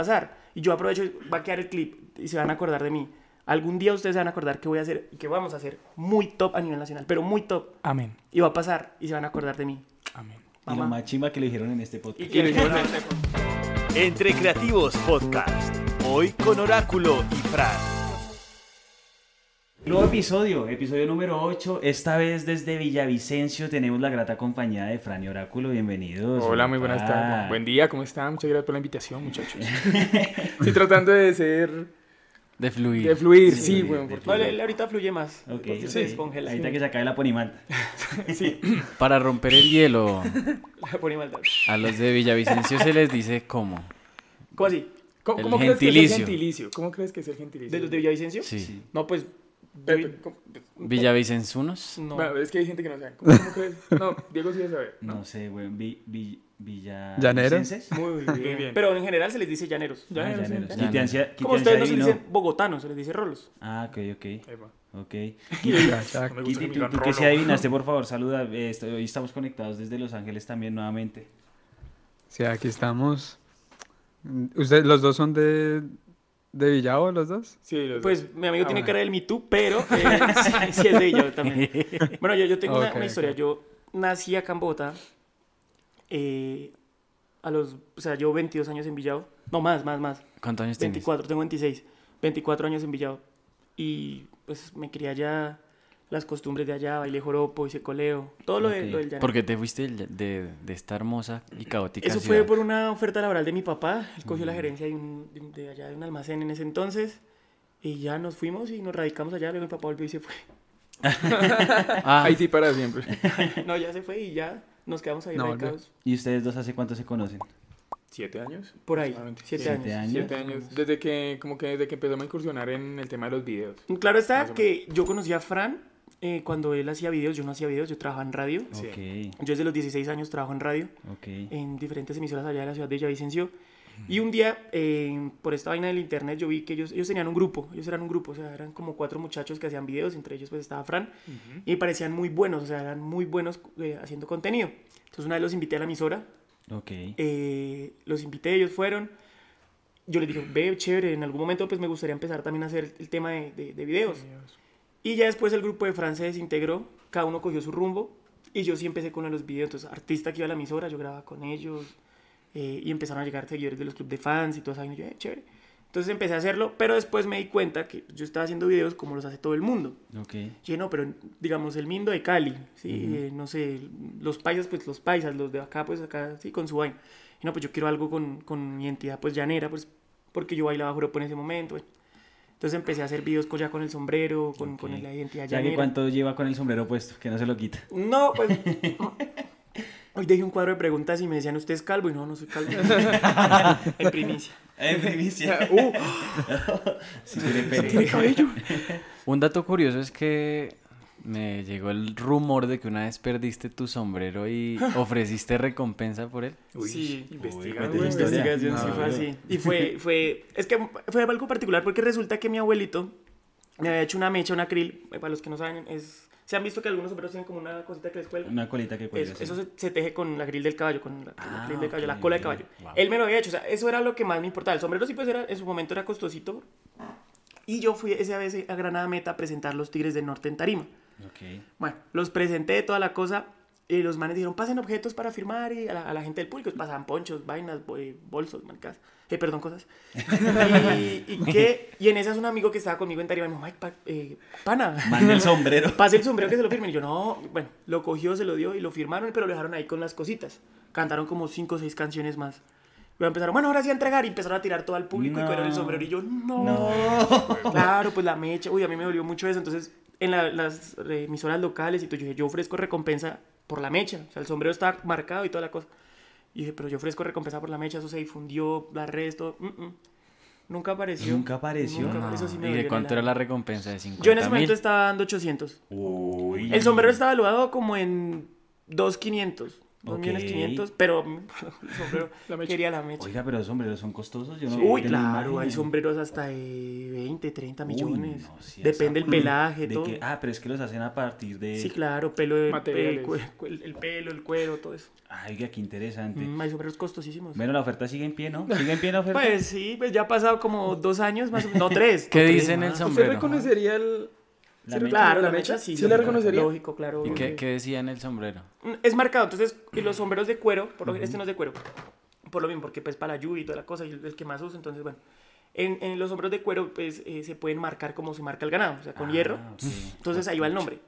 pasar. Y yo aprovecho, va a quedar el clip y se van a acordar de mí. Algún día ustedes se van a acordar que voy a hacer y que vamos a hacer muy top a nivel nacional, pero muy top. Amén. Y va a pasar y se van a acordar de mí. Amén. Y lo más chimba que le dijeron en este Y podcast. que Entre Creativos Podcast. Hoy con Oráculo y Fran. Nuevo episodio, episodio número 8. Esta vez desde Villavicencio tenemos la grata compañía de Fran y Oráculo. Bienvenidos. Hola, muy buenas tardes. Buen día, ¿cómo están? Muchas gracias por la invitación, muchachos. Estoy tratando de ser. De fluir. de fluir, Sí, sí, de porque- él ahorita fluye más. Ok, se descongela. Ahorita que se acabe la ponimal. Para romper el hielo, La pone mal. a los de Villavicencio se les dice cómo. ¿Cómo así? ¿Cómo, el cómo crees que es el gentilicio. gentilicio? ¿Cómo crees que es el gentilicio? ¿De los de Villavicencio? Sí. No, pues... Villavicenzunos. No. Bueno, es que hay gente que no sabe. ¿Cómo, cómo crees? No, Diego sí saber. No sé, güey. Vi, vi, Villa... ¿Llaneros? Muy bien. bien. Pero en general se les dice llaneros. Ah, Llaneros, sí. llaneros. Llaneros. Quiteancia- Como ustedes no se les dicen bogotanos, se les dice rolos. Ah, ok, ok. Ahí va. Ok. Kitty, tú, tú que Rolo. adivinaste, por favor, saluda. Eh, estoy- hoy estamos conectados desde Los Ángeles también nuevamente. Sí, aquí estamos. ¿Ustedes, los dos son de, de Villavo, los dos? Sí, los Pues mi amigo Ah, tiene bueno. cara del Me Too, pero eh, sí, sí es de ellos también. Bueno, yo, yo tengo una, Ok, una historia. ok. Yo nací acá en Bogotá. eh, a los, o sea, llevo 22 años en Villavo. No, más, más, más. ¿Cuántos años tienes? 24, tengo 26. 24 años en Villavo. Y pues me crié allá, las costumbres de allá, bailé joropo, hice coleo, todo lo, de, Ok. lo del llano. ¿Por qué te fuiste de, de- de esta hermosa y caótica Eso ciudad? fue por una oferta laboral de mi papá. Él cogió la gerencia de, un- de- de allá de un almacén en ese entonces. Y ya nos fuimos y nos radicamos allá. Luego mi papá volvió y se fue. Ah, Ahí sí para siempre. no, ya se fue y ya nos quedamos ahí No, radicados. ¿Y ustedes dos hace cuánto se conocen? ¿Siete años? Por ahí, siete Sí. años. Siete años. Siete años. Desde que, como que desde que empezamos a incursionar en el tema de los videos. Claro está que yo conocí a Fran eh, cuando él hacía videos. Yo no hacía videos, yo trabajaba en radio. Sí. Ok, Yo desde los 16 años trabajo en radio, ok. en diferentes emisoras allá de la ciudad de Villavicencio. Y un día, eh, por esta vaina del internet, yo vi que ellos, ellos tenían un grupo. Ellos eran un grupo, o sea, eran como cuatro muchachos que hacían videos. Entre ellos, pues estaba Fran. Y me parecían muy buenos, o sea, eran muy buenos eh, haciendo contenido. Entonces, una vez los invité a la emisora. Ok. eh, los invité, ellos fueron. Yo les dije, ve, chévere, en algún momento pues me gustaría empezar también a hacer el tema de, de- de videos. Y ya después el grupo de Fran se desintegró, cada uno cogió su rumbo y yo sí empecé con los videos. Entonces, artista que iba a la emisora, yo grababa con ellos eh, y empezaron a llegar seguidores de los clubes de fans y todo eso. Y yo, eh, chévere. Entonces empecé a hacerlo, pero después me di cuenta que yo estaba haciendo videos como los hace todo el mundo. Ok. Sí, no, pero digamos el Mindo de Cali, sí, eh, no sé, los paisas, pues los paisas, los de acá, pues acá, sí, con su vaina. Y no, pues yo quiero algo con, con mi entidad, pues llanera, pues porque yo bailaba joropo en ese momento. bueno. Entonces empecé a hacer videos con, ya con el sombrero, con, con la identidad Ya llanera. cuánto lleva con el sombrero puesto, que no se lo quita. No, pues. Hoy dejé un cuadro de preguntas y me decían, ¿usted es calvo? Y no, no soy calvo. en primicia. En primicia. Uh, Sí, tiene pelo. tiene cabello. un dato curioso es que me llegó el rumor de que una vez perdiste tu sombrero y ofreciste recompensa por él. Uy, Sí. investiga, historia. investigación, sí No, fue no. así. Y fue, fue, es que fue algo particular porque resulta que mi abuelito me había hecho una mecha, un acril, eh, para los que no saben, es, se han visto que algunos sombreros tienen como una cosita que les cuelga. Una colita que cuelga. Eso, sí. eso se, se teje con la grill del caballo, con la, Ah, grill del caballo, ok, la cola de ok. caballo. Wow. Él me lo había hecho, o sea, eso era lo que más me importaba. El sombrero sí pues era, en su momento era costosito. Y yo fui esa vez a Granada Meta a presentar los Tigres del Norte en Tarima. Ok. Bueno, los presenté toda la cosa y los manes dijeron, pasen objetos para firmar y a la, a la gente del público pasaban ponchos, vainas, eh, bolsos, marcas, eh, perdón, cosas. y, y que, y en esas un amigo que estaba conmigo en Tarima me dijo, "Mike, pa- eh, pana, Manda el sombrero. pase el sombrero que se lo firmen. Y yo, no, bueno, lo cogió, se lo dio y lo firmaron, pero lo dejaron ahí con las cositas. Cantaron como cinco o seis canciones más. Luego empezaron, bueno, ahora sí a entregar y empezaron a tirar todo al público y No. con el sombrero. Y yo, no. No. Claro, pues la mecha, uy, a mí me dolió mucho eso. Entonces, en la- las emisoras locales, y todo, yo dije, yo ofrezco recompensa por la mecha. O sea, el sombrero está marcado y toda la cosa. Y dije, pero yo ofrezco recompensa por la mecha, eso se difundió, las redes, todo. mm, mm. Nunca apareció. Nunca apareció. Nunca, No. eso sí me ¿Y de cuánto el era la recompensa? ¿De 50 Yo en ese momento estaba dando 800. Uy. El sombrero está evaluado como en 2.500. 2 Ok. millones 500, pero el sombrero La quería la mecha. Oiga, pero los sombreros son costosos. Yo no Uy, claro, hay sombreros hasta de 20, 30 Uy, millones. no, sí, Depende esa- del pelaje, de todo. que- ah, pero es que los hacen a partir de. Sí, claro, pelo, de, cue- el pelo, el cuero, todo eso. Ay, oiga, qué interesante. Mm, hay sombreros costosísimos. Bueno, la oferta sigue en pie, ¿no? ¿Sigue en pie la oferta? Pues sí, pues ya ha pasado como dos años más o menos, no tres. ¿Qué no, tres dicen el más. ¿Usted sombrero? reconocería el... La ¿sí mecha. Claro, la la mecha? mecha sí. ¿Sí la la reconocería? Lógico, claro. ¿Y qué, qué decía en el sombrero? Mm, Es marcado, entonces, y los sombreros de cuero, por lo, este no es de cuero, por lo mismo, porque pues para la lluvia y toda la cosa, y el, el que más uso, entonces bueno. En, en los sombreros de cuero, pues eh, se pueden marcar como se marca el ganado, o sea, con Ah, hierro. Entonces ahí va el nombre.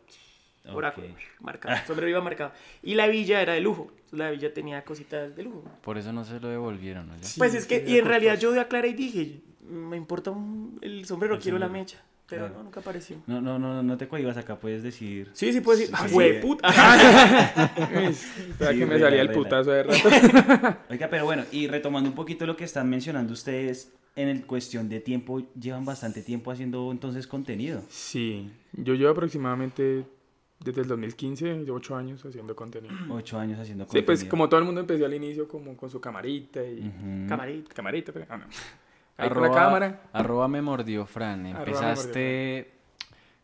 Oráculo, marcado. El sombrero iba marcado. Y la villa era de lujo. La villa tenía cositas de lujo. Por eso no se lo devolvieron, ¿no? Ya. pues es que, sí, y en realidad yo aclaré y dije, me importa un- el sombrero, El quiero la sombrero. mecha. Pero Claro. no, nunca apareció. No, no, no, no te cohibas acá, puedes decir. Sí, sí puedo decir, Sí, ¡ah, sí. hueputa! Espera Sí, que me salía el putazo de rato. Oiga, pero bueno, y retomando un poquito lo que están mencionando ustedes, en el cuestión de tiempo, llevan bastante tiempo haciendo entonces contenido. Sí, yo llevo aproximadamente desde el 2015, llevo 8 años haciendo contenido. Ocho años haciendo Sí, contenido. pues como todo el mundo empecé al inicio como con su camarita y... Camarita. Camarita, pero... ah, no. Ahí con la cámara. Arroba me mordió Fran. Empezaste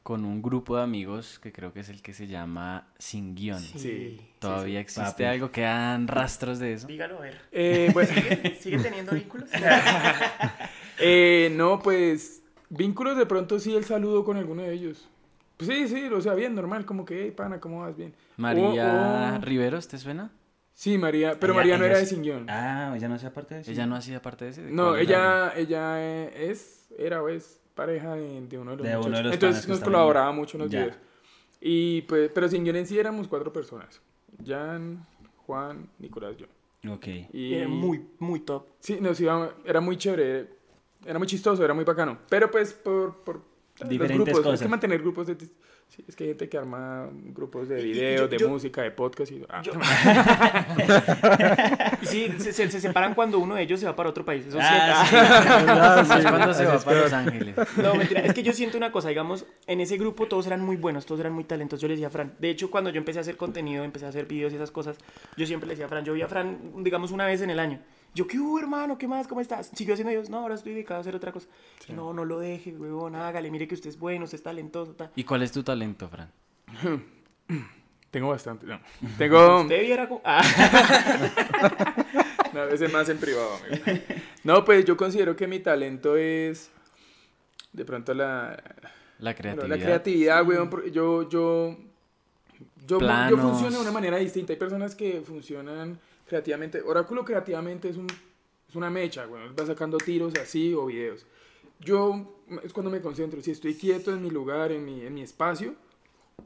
con un grupo de amigos que creo que es el que se llama Sin Guión. Sí. ¿Todavía existe Papi. algo? ¿Quedan rastros de eso? Dígalo, a ver. Eh, bueno, ¿Sigue, sigue teniendo vínculos? eh, no, pues vínculos de pronto sí el saludo con alguno de ellos. Pues sí, sí, o sea, bien, normal, como que, hey, pana, ¿cómo vas? Bien. María O- o- Riveros, ¿te suena? Sí, María, pero Ella- María no era de Sin Guión. Ah, ella no hacía parte de eso. Ella no hacía parte de ese. ¿De No, ella, ella eh, es, era o es pareja de, de uno de los De uno de los Entonces nos colaboraba mucho en los Ya. videos. Y pues, pero sin guion en sí éramos cuatro personas. Jan, Juan, Nicolás, yo. Ok. Y Era muy, muy top. Sí, nos íbamos, era muy chévere, era muy chistoso, era muy bacano. Pero pues por, por los Diferentes grupos, hay cosas. que mantener grupos de... sí, es que hay gente que arma grupos de videos, de yo- música, de podcast y... ah, Yo- sí, se, se- se separan cuando uno de ellos se va para otro país. Eso sí. Ah, Más cuando se va para Los Ángeles. No, mentira. Es que yo siento una cosa, digamos, en ese grupo todos eran muy buenos, todos eran muy talentosos. Yo le decía a Fran, de hecho, cuando yo empecé a hacer contenido, empecé a hacer videos y esas cosas, yo siempre le decía a Fran, yo vi a Fran, digamos, una vez en el año. Yo, ¿qué hubo, hermano? ¿Qué más? ¿Cómo estás? Siguió haciendo videos. No, ahora estoy dedicado a hacer otra cosa. No, no lo deje, huevón, hágale, mire que usted es bueno, usted es talentoso. ta". ¿Y cuál es tu talento, Fran? Tengo bastante, no. Tengo... Usted viera como... Ah. No, ese más en privado, amigo. No, pues yo considero que mi talento es de pronto la, La bueno, creatividad. la creatividad, weón. Yo, yo, yo, yo Planos. funciono de una manera distinta. Hay personas que funcionan creativamente. Oráculo creativamente es, un, es una mecha, weón. Va sacando tiros así o videos. Yo es cuando me concentro. Si estoy quieto en mi lugar, en mi, en mi espacio,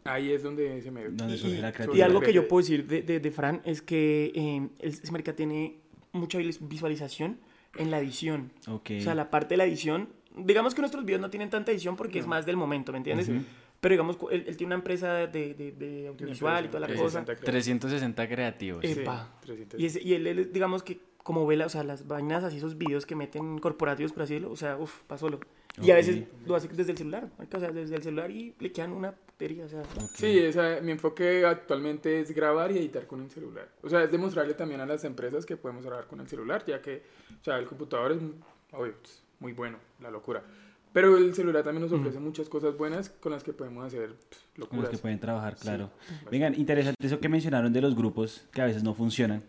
ahí es donde se me... Donde surge la Y algo que yo puedo decir de, de, de Fran es que eh, el- ese marica tiene mucha vis- visualización en la edición. Ok. O sea, la parte de la edición, digamos que nuestros videos no tienen tanta edición porque es más del momento, ¿me entiendes? Pero digamos, él, él tiene una empresa de, de, de audiovisual y toda la Sí, cosa. 60 360 creativos. Sí, Epa. 300. Y, ese- y él, él, digamos que como ve la- o sea, las vainas así, esos videos que meten corporativos, por así decirlo, o sea, uff, pa' solo. Y a veces lo hace desde el celular, o sea, desde el celular y le quedan una putería, o sea. Sí, esa- mi enfoque actualmente es grabar y editar con el celular. O sea, es demostrarle también a las empresas que podemos grabar con el celular, ya que, o sea, el computador es, obvio, es muy bueno, la locura. Pero el celular también nos ofrece muchas cosas buenas con las que podemos hacer pff, Con los locuras. que pueden trabajar, claro. bastante. Vengan, interesante eso que mencionaron de los grupos que a veces no funcionan.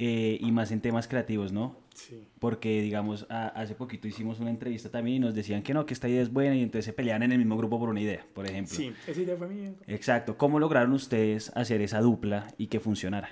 eh, y más en temas creativos, ¿no? Sí. Porque, digamos, a- hace poquito hicimos una entrevista también y nos decían que no, que esta idea es buena y entonces se peleaban en el mismo grupo por una idea, por ejemplo. Sí, esa idea fue mía. Exacto. ¿Cómo lograron ustedes hacer esa dupla y que funcionara?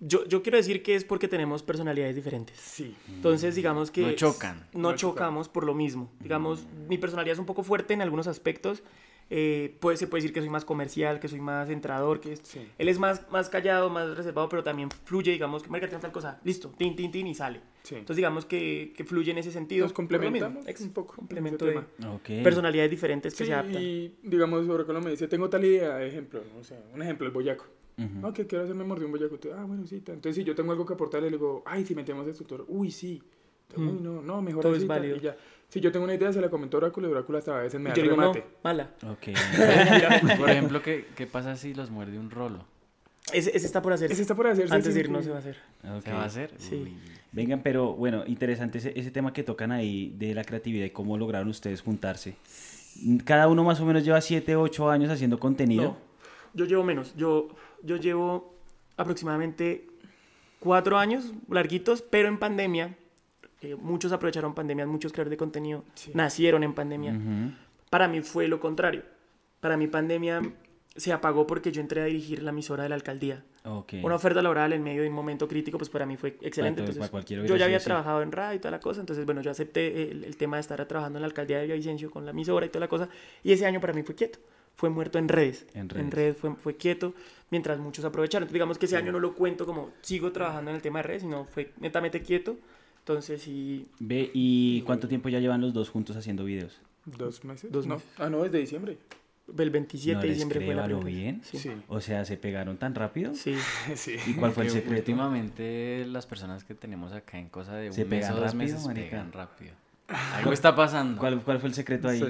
Yo, yo quiero decir que es porque tenemos personalidades diferentes. Sí. Entonces, digamos que... No chocan. No, No chocamos por lo mismo. Digamos, mi personalidad es un poco fuerte en algunos aspectos. Eh, pues, se puede decir que soy más comercial, que soy más entrador, que es- Sí. él es más, más callado, más reservado, pero también fluye, digamos, que marca tal cosa, listo, tin, tin, tin, y sale. Sí. Entonces, digamos que, que fluye en ese sentido. Nos complementamos Ex- un poco. Complemento en de ese tema. Ok. personalidades diferentes que Sí, se adaptan. y digamos, Oráculo me dice, tengo tal idea, de ejemplo, no sé, un ejemplo, el boyaco. Ujú. No, que quiero hacerme mordió un. Tú, Ah, bueno, sí. Entonces, si yo tengo algo que aportarle, le digo, ay, si metemos esto, todo, uy, sí. Entonces, Uy, no, no, mejor Todo así, es tal, válido. y ya. Si yo tengo una idea, se la comento a Oráculo y Oráculo hasta a veces me da el digo, no, remate. mala. Ok. Por ejemplo, ¿qué, qué pasa si los muerde un rolo? Ese, ese está por hacerse. Ese está por hacerse. Antes de ir no se va a hacer. Ok. ¿Se va a hacer? Sí. Uy. Vengan, pero bueno, interesante ese, ese tema que tocan ahí de la creatividad y cómo lograron ustedes juntarse. Cada uno más o menos lleva 7, 8 años haciendo contenido. No, yo llevo menos. Yo, yo llevo aproximadamente cuatro años larguitos, pero en pandemia. eh, muchos aprovecharon pandemia, muchos creadores de contenido nacieron en pandemia. Ujú. Para mí fue lo contrario. Para mí pandemia se apagó porque yo entré a dirigir la emisora de la alcaldía. Ok. Una oferta laboral en medio de un momento crítico, pues para mí fue excelente. entonces, Entonces, yo ya había sí. trabajado en radio y toda la cosa, entonces bueno, yo acepté el, el tema de estar trabajando en la alcaldía de Villavicencio con la emisora y toda la cosa, y ese año para mí fue quieto, fue muerto en redes. En redes. fue, fue quieto, mientras muchos aprovecharon. Entonces, digamos que ese año no lo cuento como sigo trabajando en el tema de redes, sino fue netamente quieto. Entonces, sí, Ve, ¿y cuánto tiempo ya llevan los dos juntos haciendo videos? ¿Dos meses? Dos no. meses. Ah, no, desde diciembre. el 27 No de diciembre fue creo, la ¿a lo primera. bien? Sí. Sí. O sea, ¿se pegaron tan rápido? Sí. sí. ¿Y cuál fue el secreto? Últimamente las personas que tenemos acá en cosa de un Se mes pegan o dos rápido, meses marica. pegan rápido. Algo está pasando. ¿Cuál, cuál fue el secreto ahí?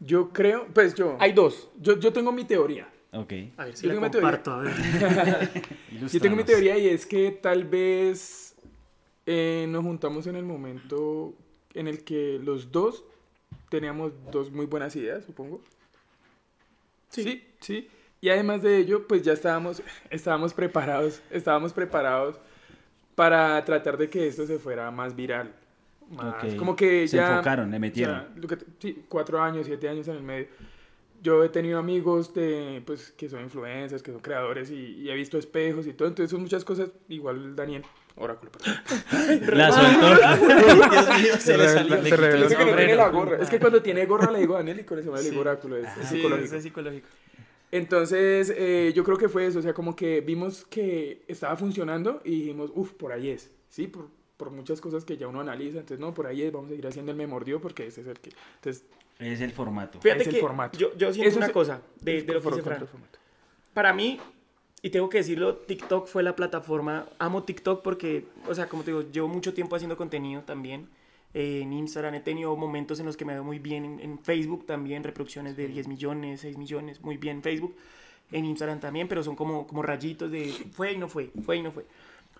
Sí. Yo creo, pues yo, Hay dos. yo, yo tengo mi teoría. Ok. A ver si Yo la tengo mi teoría. a ver. Yo tengo mi teoría y es que tal vez eh, nos juntamos en el momento en el que los dos teníamos dos muy buenas ideas, supongo. Sí, sí. Y además de ello, pues ya estábamos, estábamos preparados, estábamos preparados para tratar de que esto se fuera más viral. Más, Ok. Como que Se ya... enfocaron, le metieron. ya, sí, cuatro años, siete años en el medio. Yo he tenido amigos de, pues, que son influencers, que son creadores y, y he visto espejos y todo. Entonces son muchas cosas, igual Daniel, oráculo. perdón. La soltó. Dios mío, se le salió. el revela. Es que no tiene la gorra. Es que cuando tiene gorra le digo a Daniel y con eso me le digo oráculo. Es, es Sí, psicológico. es psicológico. Entonces, eh, yo creo que fue eso, o sea, como que vimos que estaba funcionando y dijimos, uff, por ahí es, ¿sí? Por, por muchas cosas que ya uno analiza, entonces, no, por ahí es, vamos a seguir haciendo el me mordió porque ese es el que... Entonces, Es el formato. Fíjate Es el que formato. Yo, yo siento Eso una es- cosa de, de lo que dice Fran. Para mí, y tengo que decirlo, TikTok fue la plataforma. Amo TikTok porque, o sea, como te digo, llevo mucho tiempo haciendo contenido también. Eh, en Instagram he tenido momentos en los que me veo muy bien. En, en Facebook también, reproducciones de 10 millones, 6 millones, muy bien en Facebook. En Instagram también, pero son como, como rayitos de fue y no fue, fue y no fue.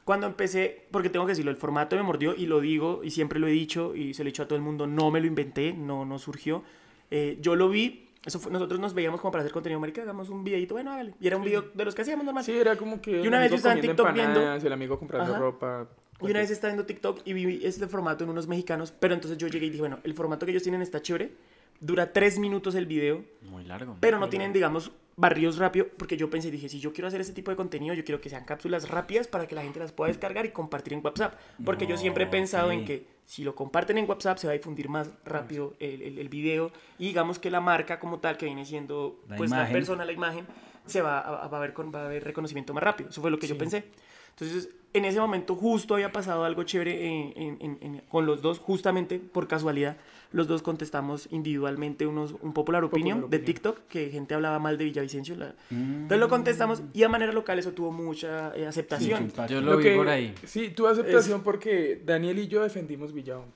Cuando empecé, porque tengo que decirlo, el formato me mordió y lo digo y siempre lo he dicho y se lo he dicho a todo el mundo, no me lo inventé, no, no surgió. Eh, yo lo vi, eso fue- nosotros nos veíamos como para hacer contenido, marica, hagamos un videito, bueno, hágale. Y era un video de los que hacíamos normal. Sí, era como que... Y una vez yo estaba en TikTok viendo- empanadas, El amigo comprando Ajá. ropa. Y una vez estaba viendo TikTok y vi este formato en unos mexicanos, pero entonces yo llegué y dije, bueno, el formato que ellos tienen está chévere, dura tres minutos el video, Muy largo. pero no tienen, digamos, barrios rápido, porque yo pensé, dije, si yo quiero hacer este tipo de contenido, yo quiero que sean cápsulas rápidas para que la gente las pueda descargar y compartir en WhatsApp, porque yo siempre he pensado en que si lo comparten en WhatsApp se va a difundir más rápido el, el, el video y digamos que la marca como tal, que viene siendo La pues la persona, la imagen, se va a, a- va a ver con, va a haber reconocimiento más rápido. Eso fue lo que yo pensé. Entonces, en ese momento justo había pasado algo chévere en- en- con los dos, justamente por casualidad. Los dos contestamos individualmente unos, un popular opinion Popular de opinion. TikTok, que gente hablaba mal de Villavicencio. la- Mm. Entonces lo contestamos y a manera local eso tuvo mucha eh, aceptación. Yo lo, vi que- por ahí. Sí, tuvo aceptación porque Daniel y yo defendimos Villao.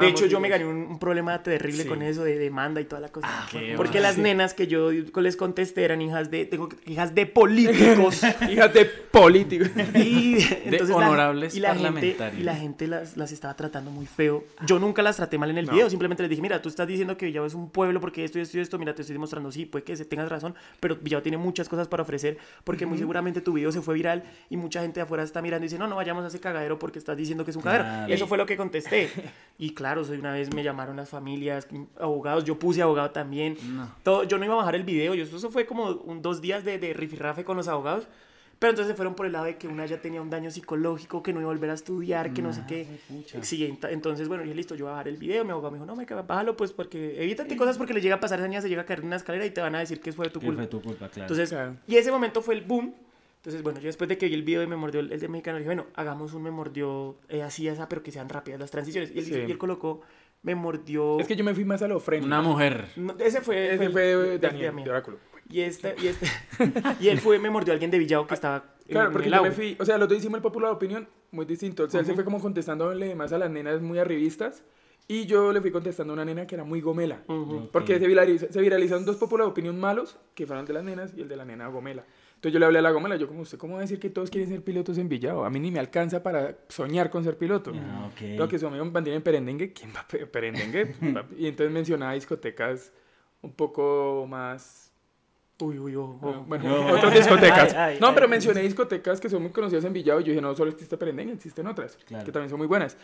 De hecho, yo me gané un, un problema terrible Sí. con eso de demanda y toda la cosa. Ah, Porque las nenas que yo les contesté eran hijas de, tengo, hijas de políticos. Hijas de políticos. y entonces la- honorables y la gente, parlamentarios. y la gente las, las estaba tratando muy feo. Yo nunca las traté mal en el video, simplemente les dije, mira, tú estás diciendo que Villavo es un pueblo porque esto y esto y esto, mira, te estoy demostrando, sí, puede que se tengas razón, pero Villavo tiene muchas cosas para ofrecer porque muy seguramente tu video se fue viral y mucha gente de afuera está mirando y dice, no, no vayamos a ese cagadero porque estás diciendo que es un Claro. cagadero. Y eso fue lo que contesté. Y claro, soy una vez me llamaron las familias, abogados, yo puse abogado también. No. Todo, yo no iba a bajar el video, yo, eso fue como un, dos días de, de rifirrafe con los abogados. Pero entonces se fueron por el lado de que una ya tenía un daño psicológico, que no iba a volver a estudiar, que no sé qué. Sí, ent- entonces, bueno, dije, listo, yo voy a bajar el video. Mi abogado me dijo, no, me bájalo, pues, porque evítate cosas porque le llega a pasar esa niña, se llega a caer en una escalera y te van a decir que fue tu Que culpa. fue tu culpa, claro. Entonces, Claro. y ese momento fue el boom. Entonces, bueno, yo después de que vi el video de Me Mordió el, el de mexicano, dije, bueno, hagamos un Me Mordió eh, así, esa, pero que sean rápidas las transiciones. Y él, Sí. y él colocó Me Mordió... Es que yo me fui más a lo frente. Una mujer. No, ese fue... Ese fue el- el- Daniel, el- de Oráculo. Y este, y este, y él fue, me mordió a alguien de Villao que estaba en- Claro, en porque el yo me fui, o sea, los dos hicimos el popular opinion muy distinto. O sea, él se fue como contestándole más a las nenas muy arribistas y yo le fui contestando a una nena que era muy gomela. Ujú. Porque se, viraliza- se viralizaron dos popular opinion malos, que fueron el de las nenas y el de la nena gomela. Entonces yo le hablé a la gómela, yo como usted, ¿cómo va a decir que todos quieren ser pilotos en Villado? A mí ni me alcanza para soñar con ser piloto. Ah, ok. Lo que su amigo mantiene en Perendengue, ¿quién va a pe- Perendengue? Y entonces mencionaba discotecas un poco más... Uy, uy, oh, oh. Bueno, No. otras discotecas. Ay, ay, no, ay. pero mencioné discotecas que son muy conocidas en Villado y yo dije, no solo existe Perendengue, existen otras, Claro. que también son muy buenas.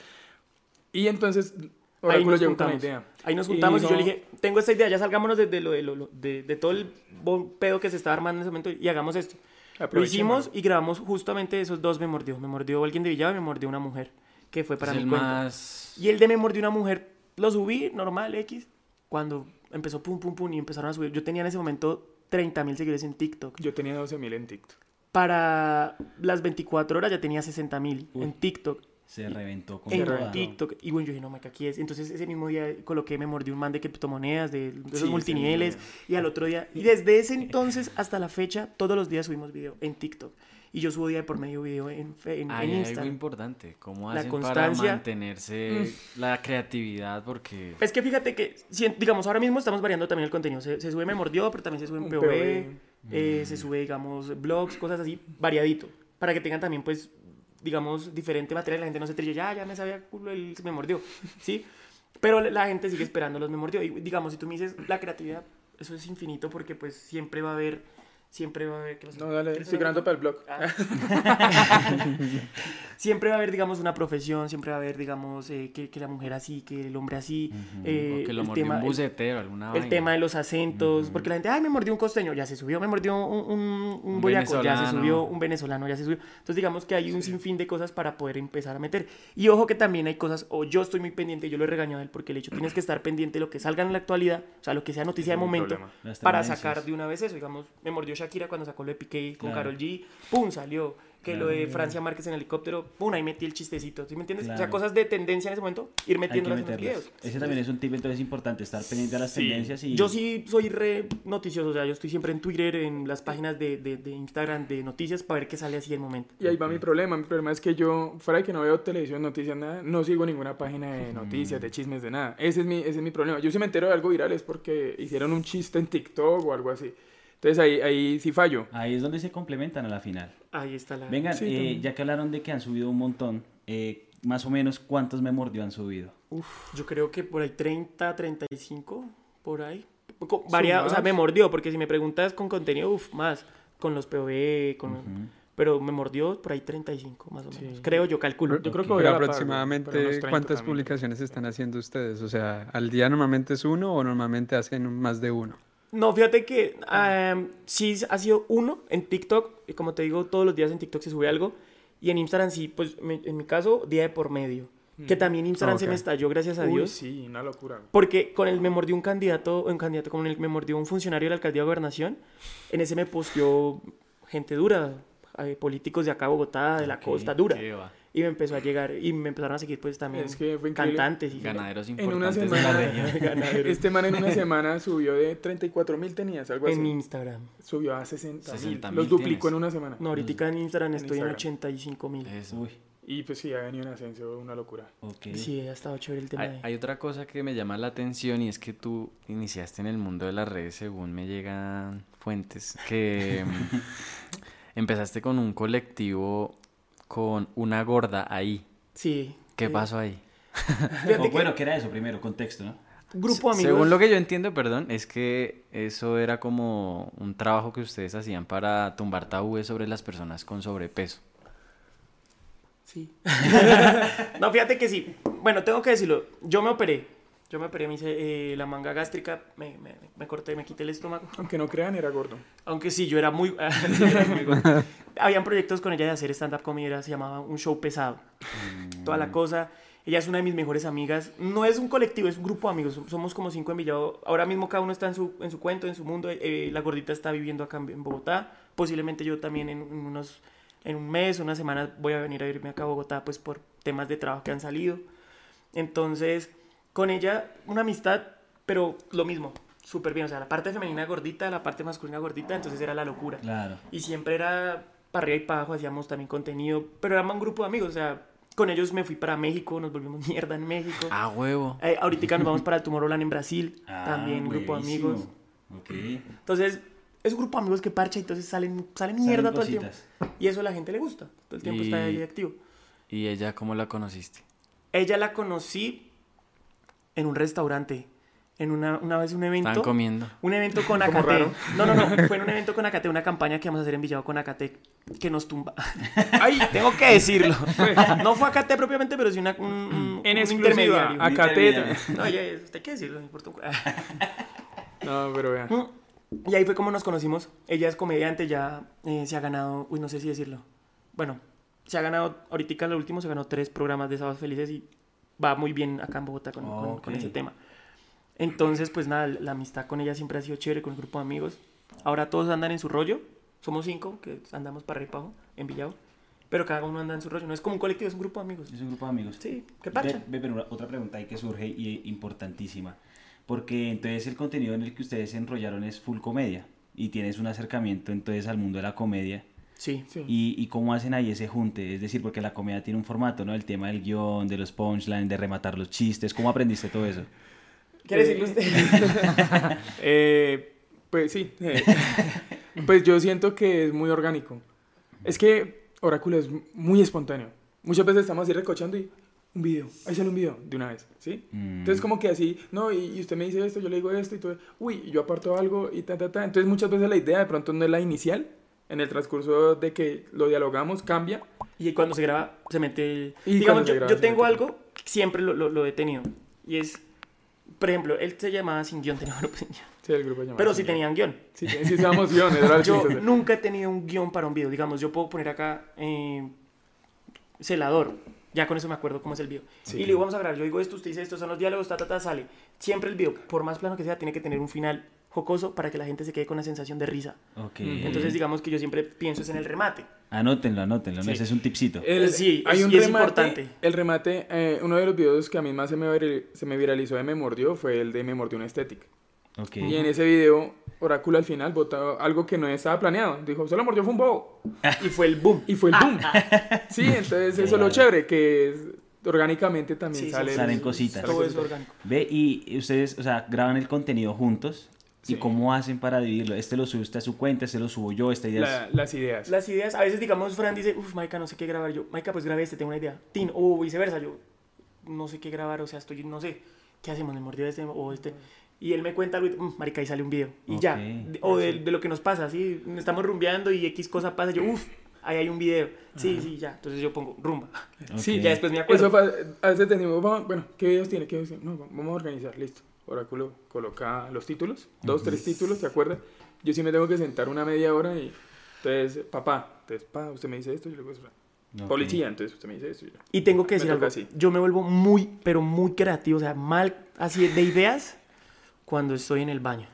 Y entonces, Ahí Oráculo nos llegó con la juntamos. idea. Ahí nos juntamos y, yo no- le dije, tengo esta idea, ya salgámonos de, de lo, de, lo- de, de todo el pedo que se estaba armando en ese momento y hagamos esto. Lo hicimos y grabamos justamente esos dos me mordió. Me mordió alguien de Villado y me mordió una mujer, que fue para es mi el cuenta. más... Y el de me mordió una mujer, lo subí, normal, X. Cuando empezó pum, pum, pum y empezaron a subir. Yo tenía en ese momento 30 mil seguidores en TikTok. Yo tenía 12.000 en TikTok. Para las 24 horas ya tenía 60 mil en TikTok. Se reventó con En toda. TikTok. Y bueno, yo dije, no, maca, aquí es. Entonces ese mismo día coloqué, me mordió un man de criptomonedas, de, de esos Sí, multiniveles. Y al otro día, y desde ese entonces hasta la fecha, todos los días subimos video en TikTok. Y yo subo día de por medio video en, en, Ay, en hay algo Instagram. importante. ¿Cómo La hacen constancia. para mantenerse la creatividad? Porque... Es que fíjate que, si- digamos, ahora mismo estamos variando también el contenido. Se, se sube Me Mordió, pero también se sube en POV, POV. eh, se sube, digamos, blogs, cosas así, variadito. Para que tengan también, pues, digamos, diferente material. La gente no se trille, ya, ya me sabía culo el Me Mordió, ¿sí? Pero la gente sigue esperando los Me Mordió. Y, digamos, si tú me dices, la creatividad, eso es infinito porque, pues, siempre va a haber, siempre va a haber... No, dale, ¿Quieres estoy grabando para el blog. siempre va a haber, digamos, una profesión, siempre va a haber, digamos, eh, que, que la mujer así, que el hombre así. eh, o que lo el mordió tema- un bucetero, alguna El vaina. tema de los acentos, porque la gente, ay, me mordió un costeño, ya se subió, me mordió un, un, un Un boyaco, ya se subió, un venezolano, ya se subió. Entonces, digamos que hay un sinfín de cosas para poder empezar a meter. Y ojo que también hay cosas, o yo estoy muy pendiente, yo lo he regañado a él, porque el hecho tienes que estar pendiente de lo que salga en la actualidad, o sea, lo que sea noticia de momento, para sacar de una vez eso. Digamos, me mordió Shakira cuando sacó lo de Piqué con Claro. Carol G, pum, salió. Que lo de Francia Márquez en helicóptero, pum, ahí metí el chistecito, ¿sí me entiendes? O sea, cosas de tendencia en ese momento, ir metiéndolas en los videos. Ese también es un tip entonces importante, estar pendiente a las tendencias y... Yo sí soy re noticioso, o sea, yo estoy siempre en Twitter, en las páginas de, de, de Instagram de noticias para ver qué sale así en el momento. Y ahí va mi problema. Mi problema es que yo, fuera de que no veo televisión, noticias, nada, no sigo ninguna página Mm. de noticias, de chismes, de nada. Ese es mi, ese es mi problema. Yo si me entero de algo viral es porque hicieron un chiste en TikTok o algo así. Entonces ahí, ahí sí fallo. Ahí es donde se complementan a la final. Ahí está la... Vengan, Sí, eh, ya que hablaron de que han subido un montón, eh, más o menos cuántos me mordió han subido. Yo creo que por ahí 30, 35, por ahí. Co- Varia, o sea, me mordió, porque si me preguntas con contenido, uff, más. Con los POV, con... Pero me mordió por ahí 35, más o menos. Sí. Creo yo, calculo. Yo creo que Pero aproximadamente, pero unos 30 ¿cuántas también. publicaciones están haciendo ustedes? O sea, ¿al día normalmente es uno o normalmente hacen más de uno? No, fíjate que em, sí ha sido uno en TikTok. Y como te digo, todos los días en TikTok se sube algo. Y en Instagram sí, pues me- en mi caso, día de por medio. Que también Instagram se me estalló, gracias a Uy, Dios. sí, una locura. Porque con el me mordió un candidato, un candidato, con el me mordió un funcionario de la alcaldía de gobernación. En ese me posteó gente dura, eh, políticos de acá, Bogotá, de la costa, dura. Y me empezó a llegar, y me empezaron a seguir pues también Es que fue increíble. cantantes. Y Ganaderos En una importantes de la semana, región. este man en una semana subió de 34 mil tenías, algo así. en Instagram. Subió a 60 mil. 60.000 Los duplicó tienes. en una semana. No, ahorita en Instagram En estoy en Instagram. 85 mil. Eso. Uy, Y pues sí, ha venido en ascenso, una locura. ok. Sí, ha estado chévere el tema. Hay, de- hay otra cosa que me llama la atención y es que tú iniciaste en el mundo de las redes, según me llegan fuentes, que mm, empezaste con un colectivo con una gorda ahí. Sí. ¿Qué pasó ahí? O que bueno, ¿qué era eso primero? Contexto, ¿no? grupo de amigos. Según lo que yo entiendo, perdón, es que eso era como un trabajo que ustedes hacían para tumbar tabúes sobre las personas con sobrepeso. Sí. no, fíjate que sí. Bueno, tengo que decirlo. Yo me operé. Yo me operé, me hice eh, la manga gástrica, me, me, me corté, me quité el estómago. Aunque no crean, era gordo. Aunque sí, yo era muy... era muy gordo. Habían proyectos con ella de hacer stand-up comedy, era- se llamaba Un Show Pesado. Toda la cosa. Ella es una de mis mejores amigas. No es un colectivo, es un grupo de amigos. Somos como cinco en Villado. Ahora mismo cada uno está en su, en su cuento, en su mundo. Eh, la gordita está viviendo acá en Bogotá. Posiblemente yo también en, en unos... En un mes, una semana voy a venir a irme acá a Bogotá pues por temas de trabajo que han salido. Entonces, con ella, una amistad, pero lo mismo, súper bien. O sea, la parte femenina gordita, la parte masculina gordita, entonces era la locura. Claro. Y siempre era para arriba y para abajo, hacíamos también contenido, pero era un grupo de amigos, o sea, con ellos me fui para México, nos volvimos mierda en México. Ah, huevo. Eh, ahorita nos vamos para el Tomorrowland en Brasil, Ah, también grupo de amigos. Ok. Entonces, es un grupo de amigos que parcha y entonces salen, sale mierda Salen todo el tiempo. Y eso a la gente le gusta. Todo el tiempo está Y- ahí activo. ¿Y ella cómo la conociste? Ella la conocí en un restaurante. En una, una vez un evento. Estaban comiendo. Un evento con Acate. No, no, no. Fue en un evento con Acate, una campaña que vamos a hacer en Villado con Acate que nos tumba. Ay, Tengo que decirlo. No fue Acate propiamente, pero sí una, un, un- en un exclusiva, intermediario. a Intermediario. Catete. No, ya, ya, hay que decirlo, no importa No, pero vea. Y ahí fue como nos conocimos. Ella es comediante, ya eh, se ha ganado, uy, no sé si decirlo. Bueno, se ha ganado, ahorita lo último se ganó tres programas de Sábados Felices y va muy bien acá en Bogotá con, con- con Ok. ese tema. Entonces, pues nada, la amistad con ella siempre ha sido chévere, con el grupo de amigos. Ahora todos andan en su rollo. Somos cinco que andamos para arriba y para abajo, en Villado. Pero cada uno anda en su rollo. No es como un colectivo, es un grupo de amigos. Es un grupo de amigos. Sí, Ve- ve, pero una- otra pregunta ahí que surge y importantísima. Porque entonces el contenido en el que ustedes se enrollaron es full comedia. Y tienes un acercamiento entonces al mundo de la comedia. Sí. Sí. ¿Y, y cómo hacen ahí ese junte? Es decir, porque la comedia tiene un formato, ¿no? El tema del guion, de los punchlines, de rematar los chistes. ¿Cómo aprendiste todo eso? ¿Quiere decirlo usted? Eh, pues sí. eh, pues yo siento que es muy orgánico. Es que Oráculo es muy espontáneo. Muchas veces estamos así recochando y un video. Ahí sale un video de una vez, ¿sí? Mm. Entonces como que así, no, y, y usted me dice esto, yo le digo esto y todo. Uy, yo aparto algo y ta, ta, ta. Entonces muchas veces la idea de pronto no es la inicial. En el transcurso de que lo dialogamos cambia. Y cuando se graba, se mete. Y digamos, yo, graba, yo tengo mete. algo siempre lo, lo, lo he tenido. Y es. Por ejemplo, él se llamaba Sin Guión, tenía un grupo sin guion. Sí, el grupo llamado Pero sí tenían guion. Sí, sí, se emoción, era Yo nunca he tenido un guion para un video. Digamos, yo puedo poner acá. eh, celador. Ya con eso me acuerdo cómo es el video. Sí. Y le digo, vamos a grabar. Yo digo esto, usted dice estos son los diálogos, ta, ta, ta, sale. Siempre el video, por más plano que sea, tiene que tener un final jocoso para que la gente se quede con la sensación de risa. Ok. Entonces, digamos que yo siempre pienso es en el remate. Anótenlo, anótenlo. Sí. Ese es un tipcito. El- Sí, hay es- un y es remate, importante. El remate, eh, uno de los videos que a mí más se me, se me viralizó de Me Mordió fue el de Me Mordió una estética. Ok. Y en ese video, Oráculo al final votó algo que no estaba planeado. Dijo, solo mordió fue un bobo. Y fue el boom. Y fue el boom. sí, entonces eso es lo chévere, que es- orgánicamente también Sí, sí, sale. salen cositas. Todo es orgánico. Ve, y ustedes, o sea, graban el contenido juntos. ¿Y cómo hacen para dividirlo? Este lo sube usted a su cuenta, este lo subo yo, esta idea es... Las ideas. Las ideas, a veces digamos, Fran dice, uff, Maika, no sé qué grabar. Yo, Maika, pues grabé este, tengo una idea. Tin, o viceversa, yo no sé qué grabar, o sea, estoy, no sé, ¿qué hacemos? ¿Me mordió este o este? Y él me cuenta algo y, "Mm, marica, ahí sale un video. Y ya. De- O de, de lo que nos pasa, ¿sí? Estamos rumbeando y X cosa pasa, yo, uff, ahí hay un video. Sí, sí, ya. Entonces yo pongo rumba. Sí. Ya después me acuerdo. Eso fue- a veces decimos, vamos- bueno, ¿qué videos tiene? ¿Qué videos tiene? No, vamos a organizar, listo. Oráculo coloca los títulos, dos, tres títulos, ¿se acuerda? Yo sí me tengo que sentar una media hora y, entonces, papá, entonces, pa, usted me dice esto, yo le digo eso. Policía, entonces usted me dice esto. y yo- Y tengo que decir algo. así. Yo me vuelvo muy, pero muy creativo, o sea, mal así de ideas cuando estoy en el baño,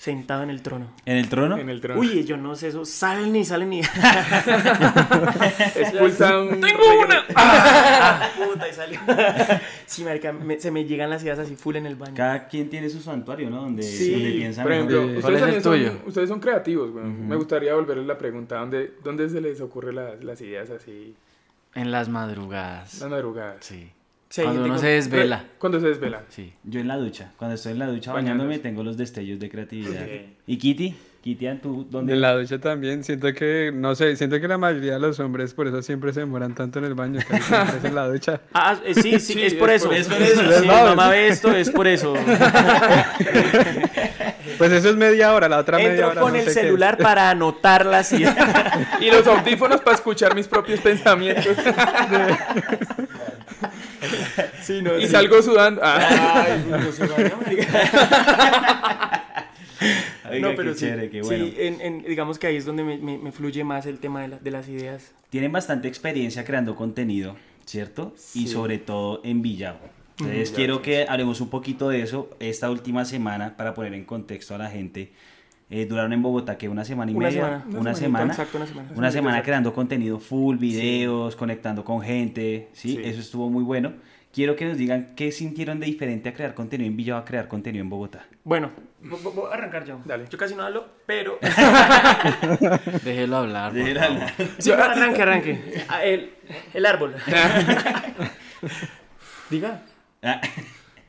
sentado en el trono. ¿En el trono? En el trono. Uy, yo no sé eso, salen y salen y... Expulsa un... ¡Tengo una! Puta, y salió. sí, marica, me- se me llegan las ideas así full en el baño. Cada quien tiene su santuario, ¿no? Donde, Sí, donde piensa Por ejemplo, Sí. ¿Cuál ustedes, es el son, tuyo? ustedes son creativos, güey. Me gustaría volverles la pregunta, ¿dónde, dónde se les ocurren las, las ideas así, En las madrugadas. las madrugadas? Sí. Sí, Cuando uno con- se desvela. Cuando se desvela. Sí. Yo en la ducha. Cuando estoy en la ducha Bañándose. bañándome tengo los destellos de creatividad. ¿Y Kitty? Kitty, ¿tú dónde? En la ducha también, siento que, no sé, siento que la mayoría de los hombres por eso siempre se demoran tanto en el baño, casi siempre es en la ducha. Ah, eh, sí, sí, Sí, es por es eso. por Es por eso. Sí, mamá ve esto, es por eso. Pues eso es media hora, la otra media Entro hora con no el celular para anotar las ideas. Y los audífonos para escuchar mis propios pensamientos. Sí, no, y sí. salgo sudando. Ah. Ay, no. Oiga, pero qué sí, chévere, qué bueno. sí, en- en- digamos que ahí es donde me, me- me fluye más el tema de, la- de las ideas. Tienen bastante experiencia creando contenido, ¿cierto? Y sobre todo en Villavo. Entonces quiero que hablemos un poquito de eso esta última semana para poner en contexto a la gente. Eh, duraron en Bogotá que una semana y Una media, semana. una, Una semana, Exacto, una semana. una semana exacto. creando contenido full, videos, conectando con gente, ¿sí? Sí. Eso estuvo muy bueno. Quiero que nos digan qué sintieron de diferente a crear contenido en Villavo a crear contenido en Bogotá. Bueno, vo- vo- voy a arrancar yo. Dale. Yo casi no hablo, pero... Déjelo hablar. Déjelo favor. Sí, arranque, arranque. Ah, El, el árbol. Diga.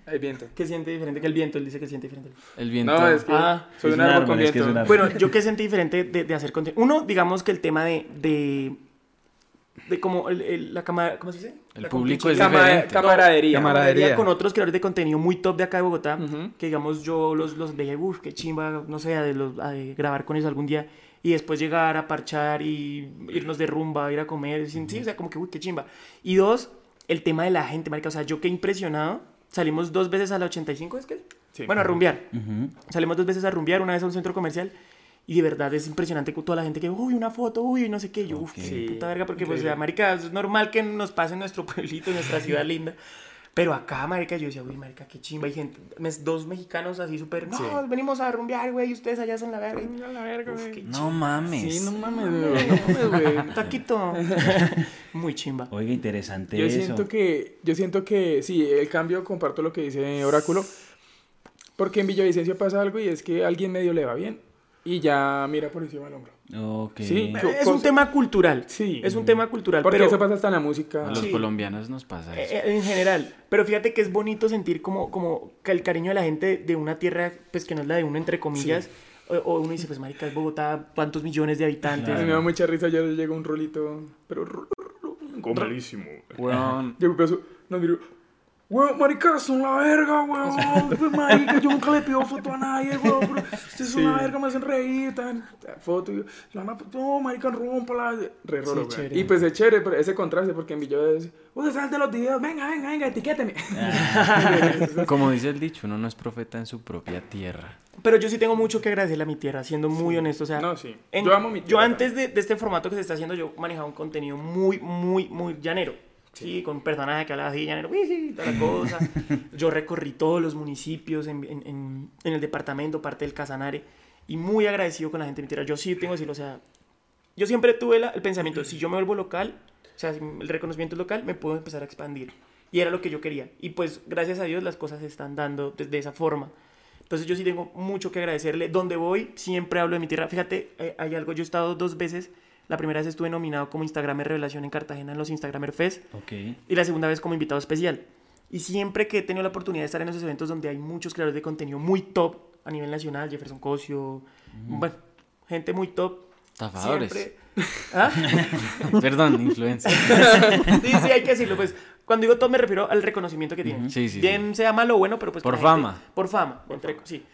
Hay viento. ¿Qué siente diferente que el viento? Él dice que siente diferente. El viento. No, es que Ah, soy es un un árbol árbol, con es que es viento. un árbol. Bueno, yo qué sentí diferente de, de hacer contenido. Uno, digamos que el tema de, de, de como el, el- la cámara, ¿cómo se dice? El La público es Cama- diferente. camaradería. Camaradería. con otros creadores de contenido muy top de acá de Bogotá, Ujú. que digamos yo los, los veía, uff, qué chimba, no sé, de, los, de grabar con ellos algún día y después llegar a parchar y irnos de rumba, ir a comer, sí, sí, o sea, como que, uy, qué chimba. Y dos, el tema de la gente, marica, o sea, yo qué impresionado, salimos dos veces a la 85, ¿es que? Sí. Bueno, a rumbear. Ujú. Salimos dos veces a rumbear, una vez a un centro comercial. Y de verdad es impresionante toda la gente que, uy, una foto, uy, no sé qué. Yo, uff, Ok. qué puta verga, porque pues, Increíble. ya, marica, es normal que nos pase en nuestro pueblito, en nuestra ciudad linda. Pero acá, marica, yo decía, uy, marica, qué chimba. Hay gente, mes- dos mexicanos así súper, no, Sí. venimos a rumbear, güey, y ustedes allá son la verga. la verga, Uf, güey. qué No mames. Sí, no mames, güey. No mames, güey. Taquito. Muy chimba. Oiga, interesante Yo eso. siento que, yo siento que sí, el cambio, comparto lo que dice Oráculo, porque en Villavicencio pasa algo y es que a alguien medio le va bien y ya mira por encima del hombro. Ok. Sí. Es un tema cultural. Sí. Es un tema cultural. Porque pero... eso pasa hasta en la música. A los Sí. colombianos nos pasa eso. Eh, En general, pero fíjate que es bonito sentir como, como que el cariño de la gente de una tierra, pues que no es la de uno, entre comillas, o, o uno dice, pues marica, es Bogotá, ¿cuántos millones de habitantes? A mí me da mucha risa, ayer llegó un rolito, pero ro- ro- ro- malísimo. Weón. Llegó un pedazo, no miró, weón, marica, son la verga, weón, marica, yo nunca le pido foto a nadie, weón, pero ustedes son la verga, me hacen reír, foto, y yo, no, marica, rómpala, re raro, Sí, weón. chévere. Y pues es chévere, pero ese contraste, porque en Villa es, ustedes de los videos, venga, venga, venga, etiquéteme. Como dice el dicho, uno no es profeta en su propia tierra. Pero yo sí tengo mucho que agradecerle a mi tierra, siendo muy honesto. O sea, No, sí. en- Yo amo mi Yo tierra antes de, de este formato que se está haciendo, yo manejaba un contenido muy, muy, muy llanero. Sí, con personajes que hablaban así, llanero, sí, toda la cosa. yo recorrí todos los municipios en, en- en- en el departamento, parte del Casanare, y muy agradecido con la gente de mi tierra. Yo sí tengo que decirlo, o sea, yo siempre tuve la- el pensamiento, si yo me vuelvo local, o sea, si el reconocimiento es local, me puedo empezar a expandir. Y era lo que yo quería. Y pues, gracias a Dios, las cosas se están dando de, de esa forma. Entonces yo sí tengo mucho que agradecerle. Donde voy, siempre hablo de mi tierra. Fíjate, eh, hay algo, yo he estado dos veces. La primera vez estuve nominado como Instagramer Revelación en Cartagena en los Instagramer Fest. Ok. Y la segunda vez como invitado especial. Y siempre que he tenido la oportunidad de estar en esos eventos donde hay muchos creadores de contenido muy top a nivel nacional, Jefferson Cosio, bueno, gente muy top. Estafadores. Siempre... ¿Ah? Perdón, influencia. sí, sí, hay que decirlo. Pues cuando digo top me refiero al reconocimiento que tienen. Sí, sí, Bien sea malo o bueno, pero pues Por la gente- fama. por fama, entre- sí.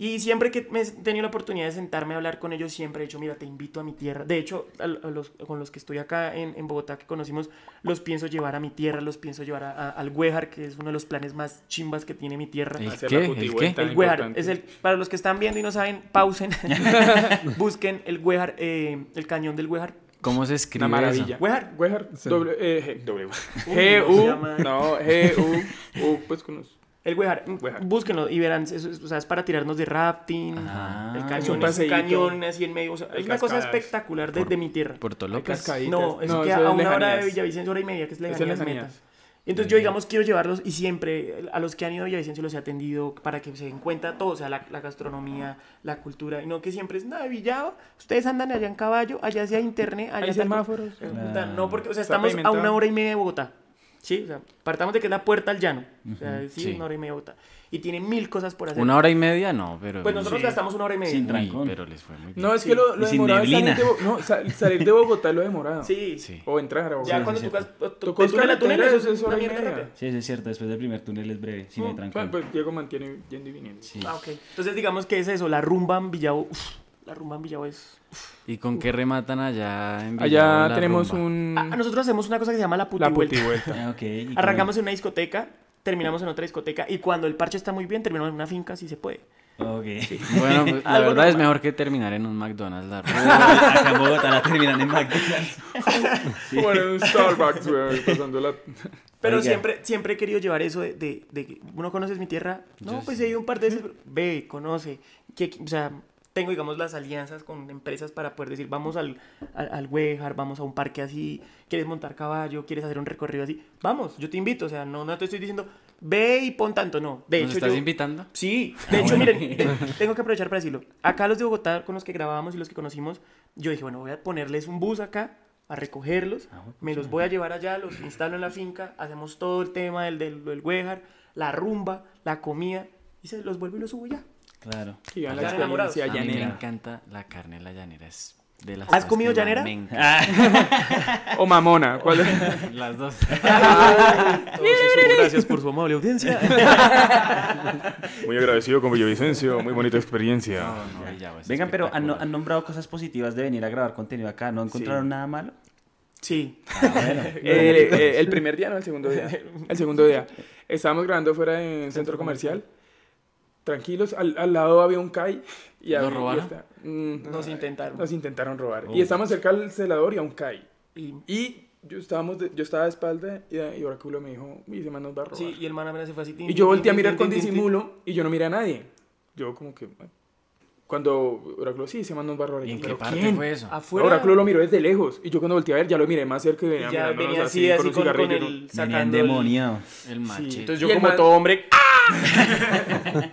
Y siempre que me he tenido la oportunidad de sentarme a hablar con ellos, siempre he dicho, mira, te invito a mi tierra. De hecho, a, a los, con los que estoy acá en, en Bogotá, que conocimos, los pienso llevar a mi tierra, los pienso llevar a- a- al Huejar, que es uno de los planes más chimbas que tiene mi tierra. ¿El qué? ¿El qué? El Huejar importante. es el, para los que están viendo y no saben, pausen, busquen el Huejar, eh, el cañón del Huejar. ¿Cómo se escribe Una maravilla. Sí. doble, eh, G, W. Uy, G, U, no, G, U, U, pues con los... El Huejar, Huejar. búsquenlo y verán, eso es, o sea, es para tirarnos de rafting, Ah, el es cañón, es un cañón así en medio, o sea, es una cosa espectacular de, de mi tierra. Puerto López. No, eso No, queda eso a es una hora de lejanías. Villavicencio, hora y media, que es Eso es lejanías lejanías. netas. Entonces yo, digamos, quiero llevarlos y siempre a los que han ido a Villavicencio los he atendido para que se den cuenta todo, o sea, la, la gastronomía, la cultura, y no que siempre es, nada, Villavo, ustedes andan allá en caballo, allá sea internet, allá Hay semáforos. Eh, No, porque, o sea, estamos a una hora y media de Bogotá. Sí, o sea, partamos de que es la puerta al llano. O sea, sí, sí. una hora y media Bogotá. Y tiene mil cosas por hacer. Una hora y media, no, pero. Pues nosotros Sí. gastamos una hora y media. Sin trancón. pero les fue muy bien. No, es Sí. que lo, lo Y sin demorado es salir neblina. de, no, sa- salir de Bogotá es lo demorado. Sí. Sí. O entrar a Bogotá. Ya Sí, cuando tú tú coges túnel eso es hora y media. Sí, eso es cierto. Después del primer túnel es breve. Sí, no Pues, trancón. pues Diego mantiene yendo y viniendo. Sí. Ah, ok. Entonces digamos que es eso, la rumba en Villavo. uf, la rumba en Villavo es... ¿Y con qué rematan allá en Villavo Allá la tenemos rumba? un... Ah, nosotros hacemos una cosa que se llama la la putivuelta. putivuelta. Ah, ok. ¿y cómo- Arrancamos en una discoteca, terminamos en otra discoteca y cuando el parche está muy bien, terminamos en una finca si se puede. Ok. Bueno, pues, la verdad es mejor que terminar en un McDonald's la rumba. Acá en Bogotá la terminan en McDonald's. Bueno, en un Starbucks, güey, pasando la... Pero Oiga. siempre, siempre he querido llevar eso de, de, de que uno conoces mi tierra. No, pues he ido un par de veces. pero Ve, conoce. Que, o sea, tengo, digamos, las alianzas con empresas para poder decir, vamos al, al, al vamos a un parque así, quieres montar caballo, quieres hacer un recorrido así. Vamos, yo te invito. O sea, no, no te estoy diciendo, ve y pon tanto, no. De ¿Nos hecho, estás yo- invitando? Sí, de hecho, miren, te- tengo que aprovechar para decirlo. Acá los de Bogotá, con los que grabábamos y los que conocimos, yo dije, bueno, voy a ponerles un bus acá a recogerlos, Ah, bueno, me los voy a llevar allá, los instalo en la finca, hacemos todo el tema del, del, del la rumba, la comida, y se los vuelvo y los subo ya. Claro. Y vean la enamorados. experiencia A mí me llanera. encanta la carne de la llanera. Es de las ¿Has comido que llanera? Me encanta. O mamona. ¿cuál es? Las dos. Gracias por su amable audiencia. Muy agradecido con Villavicencio. Muy bonita experiencia. No, no, Villavo, es Vengan, pero han, nombrado cosas positivas de venir a grabar contenido acá. ¿No encontraron Sí. nada malo? Sí. Ah, bueno. El, el- el primer día, no, el segundo día. El segundo día. Estábamos grabando fuera de un centro comercial. Tranquilos, al, al lado había un CAI. Y ¿Lo había- y robaron? está- mm, Nos intentaron. Nos intentaron robar. Oh. Y estábamos cerca del celador y a un CAI. Y, Y yo, estábamos de- yo estaba de espalda y, y Oráculo me dijo, y ese man nos va a robar. sí, y el man apenas se fue así. tin, Y yo tin, volteé a mirar tin, con disimulo y yo no miré a nadie. Yo como que... Cuando Oráculo, sí, ese man nos va a robar. ¿Y yo, en qué ¿pero parte quién? fue eso? Afuera. Oráculo lo miró desde lejos. Y yo cuando volteé a ver ya lo miré más cerca y y venía, ya venía así, así un con, con cigarrillo, el... sacando el-. El machete. Entonces yo Y como man- todo hombre...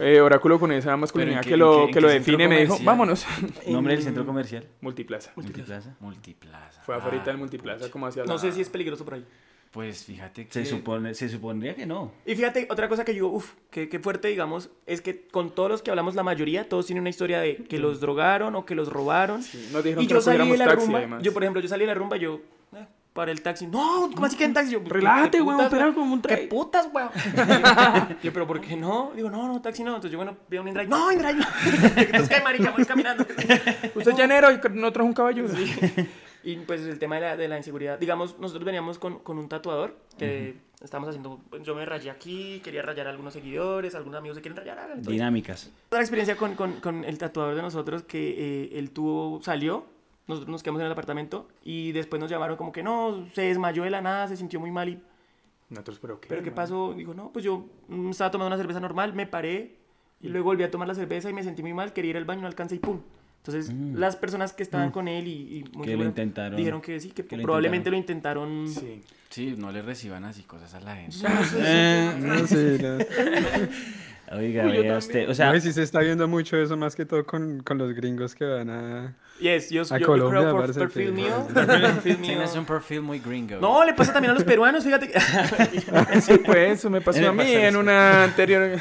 Eh, Oráculo con esa masculinidad qué- que lo, que lo define me dijo, vámonos. Nombre del centro comercial. Multiplaza. Multiplaza. Multiplaza. Fue afuera Ah, del Multiplaza como hacia No la- sé si es peligroso por ahí. Pues fíjate que... Se, supone, se supondría que no. Y fíjate, otra cosa que yo uff, qué, qué fuerte, digamos, es que con todos los que hablamos, la mayoría, todos tienen una historia de que los drogaron o que los robaron. Sí, nos dijeron y que yo no salí de la taxi, rumba, además. yo por ejemplo, yo salí de la rumba, yo, para el taxi, no, ¿cómo así que en taxi? Yo, ¿qué- Relájate, qué weón, putas, espera como un ¿Qué tren. putas, weón? yo, pero ¿por qué no? Digo, no, no, taxi no. Entonces yo, bueno, veo un InDrive, no, InDrive no. Entonces, ¿qué marica? Voy caminando. Usted es llanero y no trajo un caballo. Y pues el tema de la, de la inseguridad, digamos, nosotros veníamos con, con un tatuador que estábamos haciendo, pues, yo me rayé aquí, quería rayar a algunos seguidores, algunos amigos se quieren rayar. Dinámicas. Otra experiencia con, con, con el tatuador de nosotros que eh, él tuvo, salió, nosotros nos quedamos en el apartamento y después nos llamaron como que no, se desmayó de la nada, se sintió muy mal y, Nosotros, pero qué. pero ¿qué pasó? Digo, no, pues yo mm, estaba tomando una cerveza normal, me paré y luego volví a tomar la cerveza y me sentí muy mal, quería ir al baño, no alcancé y pum. Entonces, las personas que estaban con él y, y Que lo intentaron. dijeron que sí, que, Que lo probablemente lo intentaron. Sí. Sí, no le reciban así cosas a la gente. Eh, no, sí, no. Oiga, Uy, yo vea usted. O sea, No, y sí se está viendo mucho eso, más que todo con, con los gringos que van a... Yes, yo, A yo, yo Colombia, creo por perfil que- mío. perfil mío. Tienes un perfil muy gringo. No, le pasa también a los peruanos, fíjate. que- Sí, pues eso me pasó Me a mí en eso. una anterior.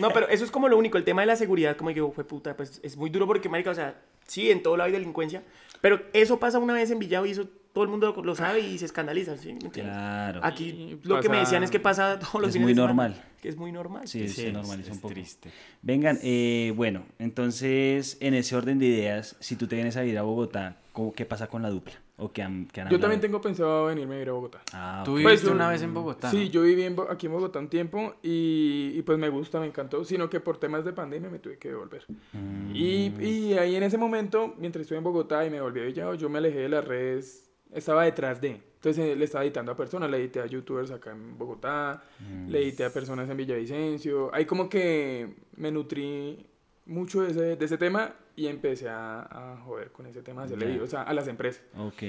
No, pero eso es como lo único, el tema de la seguridad, como digo, fue puta, pues es muy duro porque, marica, o sea, sí, en todo lado hay delincuencia, pero eso pasa una vez en Villavo y eso todo el mundo lo, lo sabe y se escandaliza, ¿sí? Claro. Aquí lo que me decían es que pasa todos los Es fines muy semana, normal. Que es muy normal. Sí, Sí, se es- normaliza es un poco. triste. Vengan, eh, bueno, entonces, en ese orden de ideas, si tú te vienes a ir a Bogotá, ¿cómo- ¿qué pasa con la dupla? ¿O qué han, qué han Yo también tengo pensado venirme a ir a Bogotá. Ah, ¿Tú ok. viviste Pues, una vez en Bogotá? Sí, ¿no? yo viví en aquí en Bogotá un tiempo y, y pues me gusta, me encantó, sino que por temas de pandemia me tuve que devolver. Mm, Y, y ahí en ese momento, mientras estuve en Bogotá y me volví a Villado, yo me alejé de las redes, estaba detrás de. Entonces eh, le estaba editando a personas, le edité a youtubers acá en Bogotá, mm. le edité a personas en Villavicencio. Ahí como que me nutrí mucho de ese, de ese tema y empecé a, a joder con ese tema, de hacerle Ya. videos a, a las empresas. Ok.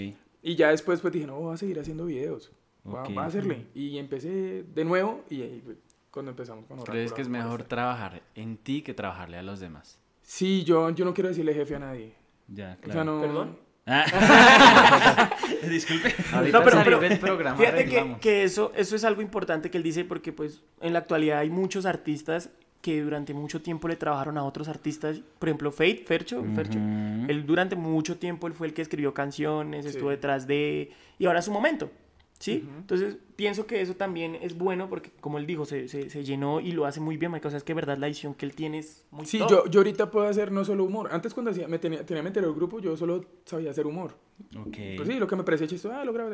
Y ya después pues dije, no, voy a seguir haciendo videos. Voy a- hacerle. Y empecé de nuevo y cuando empezamos con ¿Crees Oráculo que es mejor trabajar en ti que trabajarle a los demás? Sí, yo, yo no quiero decirle jefe a nadie. Ya, O sea, claro. no... ¿Perdón? Ah. Disculpe. Ahorita No, pero- pero Fíjate que, que eso, eso es algo importante que él dice porque pues en la actualidad hay muchos artistas que durante mucho tiempo le trabajaron a otros artistas. Por ejemplo, Fate, Fercho, Fercho. Ujú. Él durante mucho tiempo él fue el que escribió canciones, Sí. estuvo detrás de... Y ahora es su momento, ¿sí? Entonces pienso que eso también es bueno porque, como él dijo, se, se, se llenó y lo hace muy bien, Michael. O sea, es que verdad la edición que él tiene es muy Sí, top. yo, yo ahorita puedo hacer no solo humor. Antes cuando hacía, me tenía, tenía mi anterior grupo, yo solo sabía hacer humor. Ok. Pues sí, lo que me parecía chistoso, ah, lo grabo.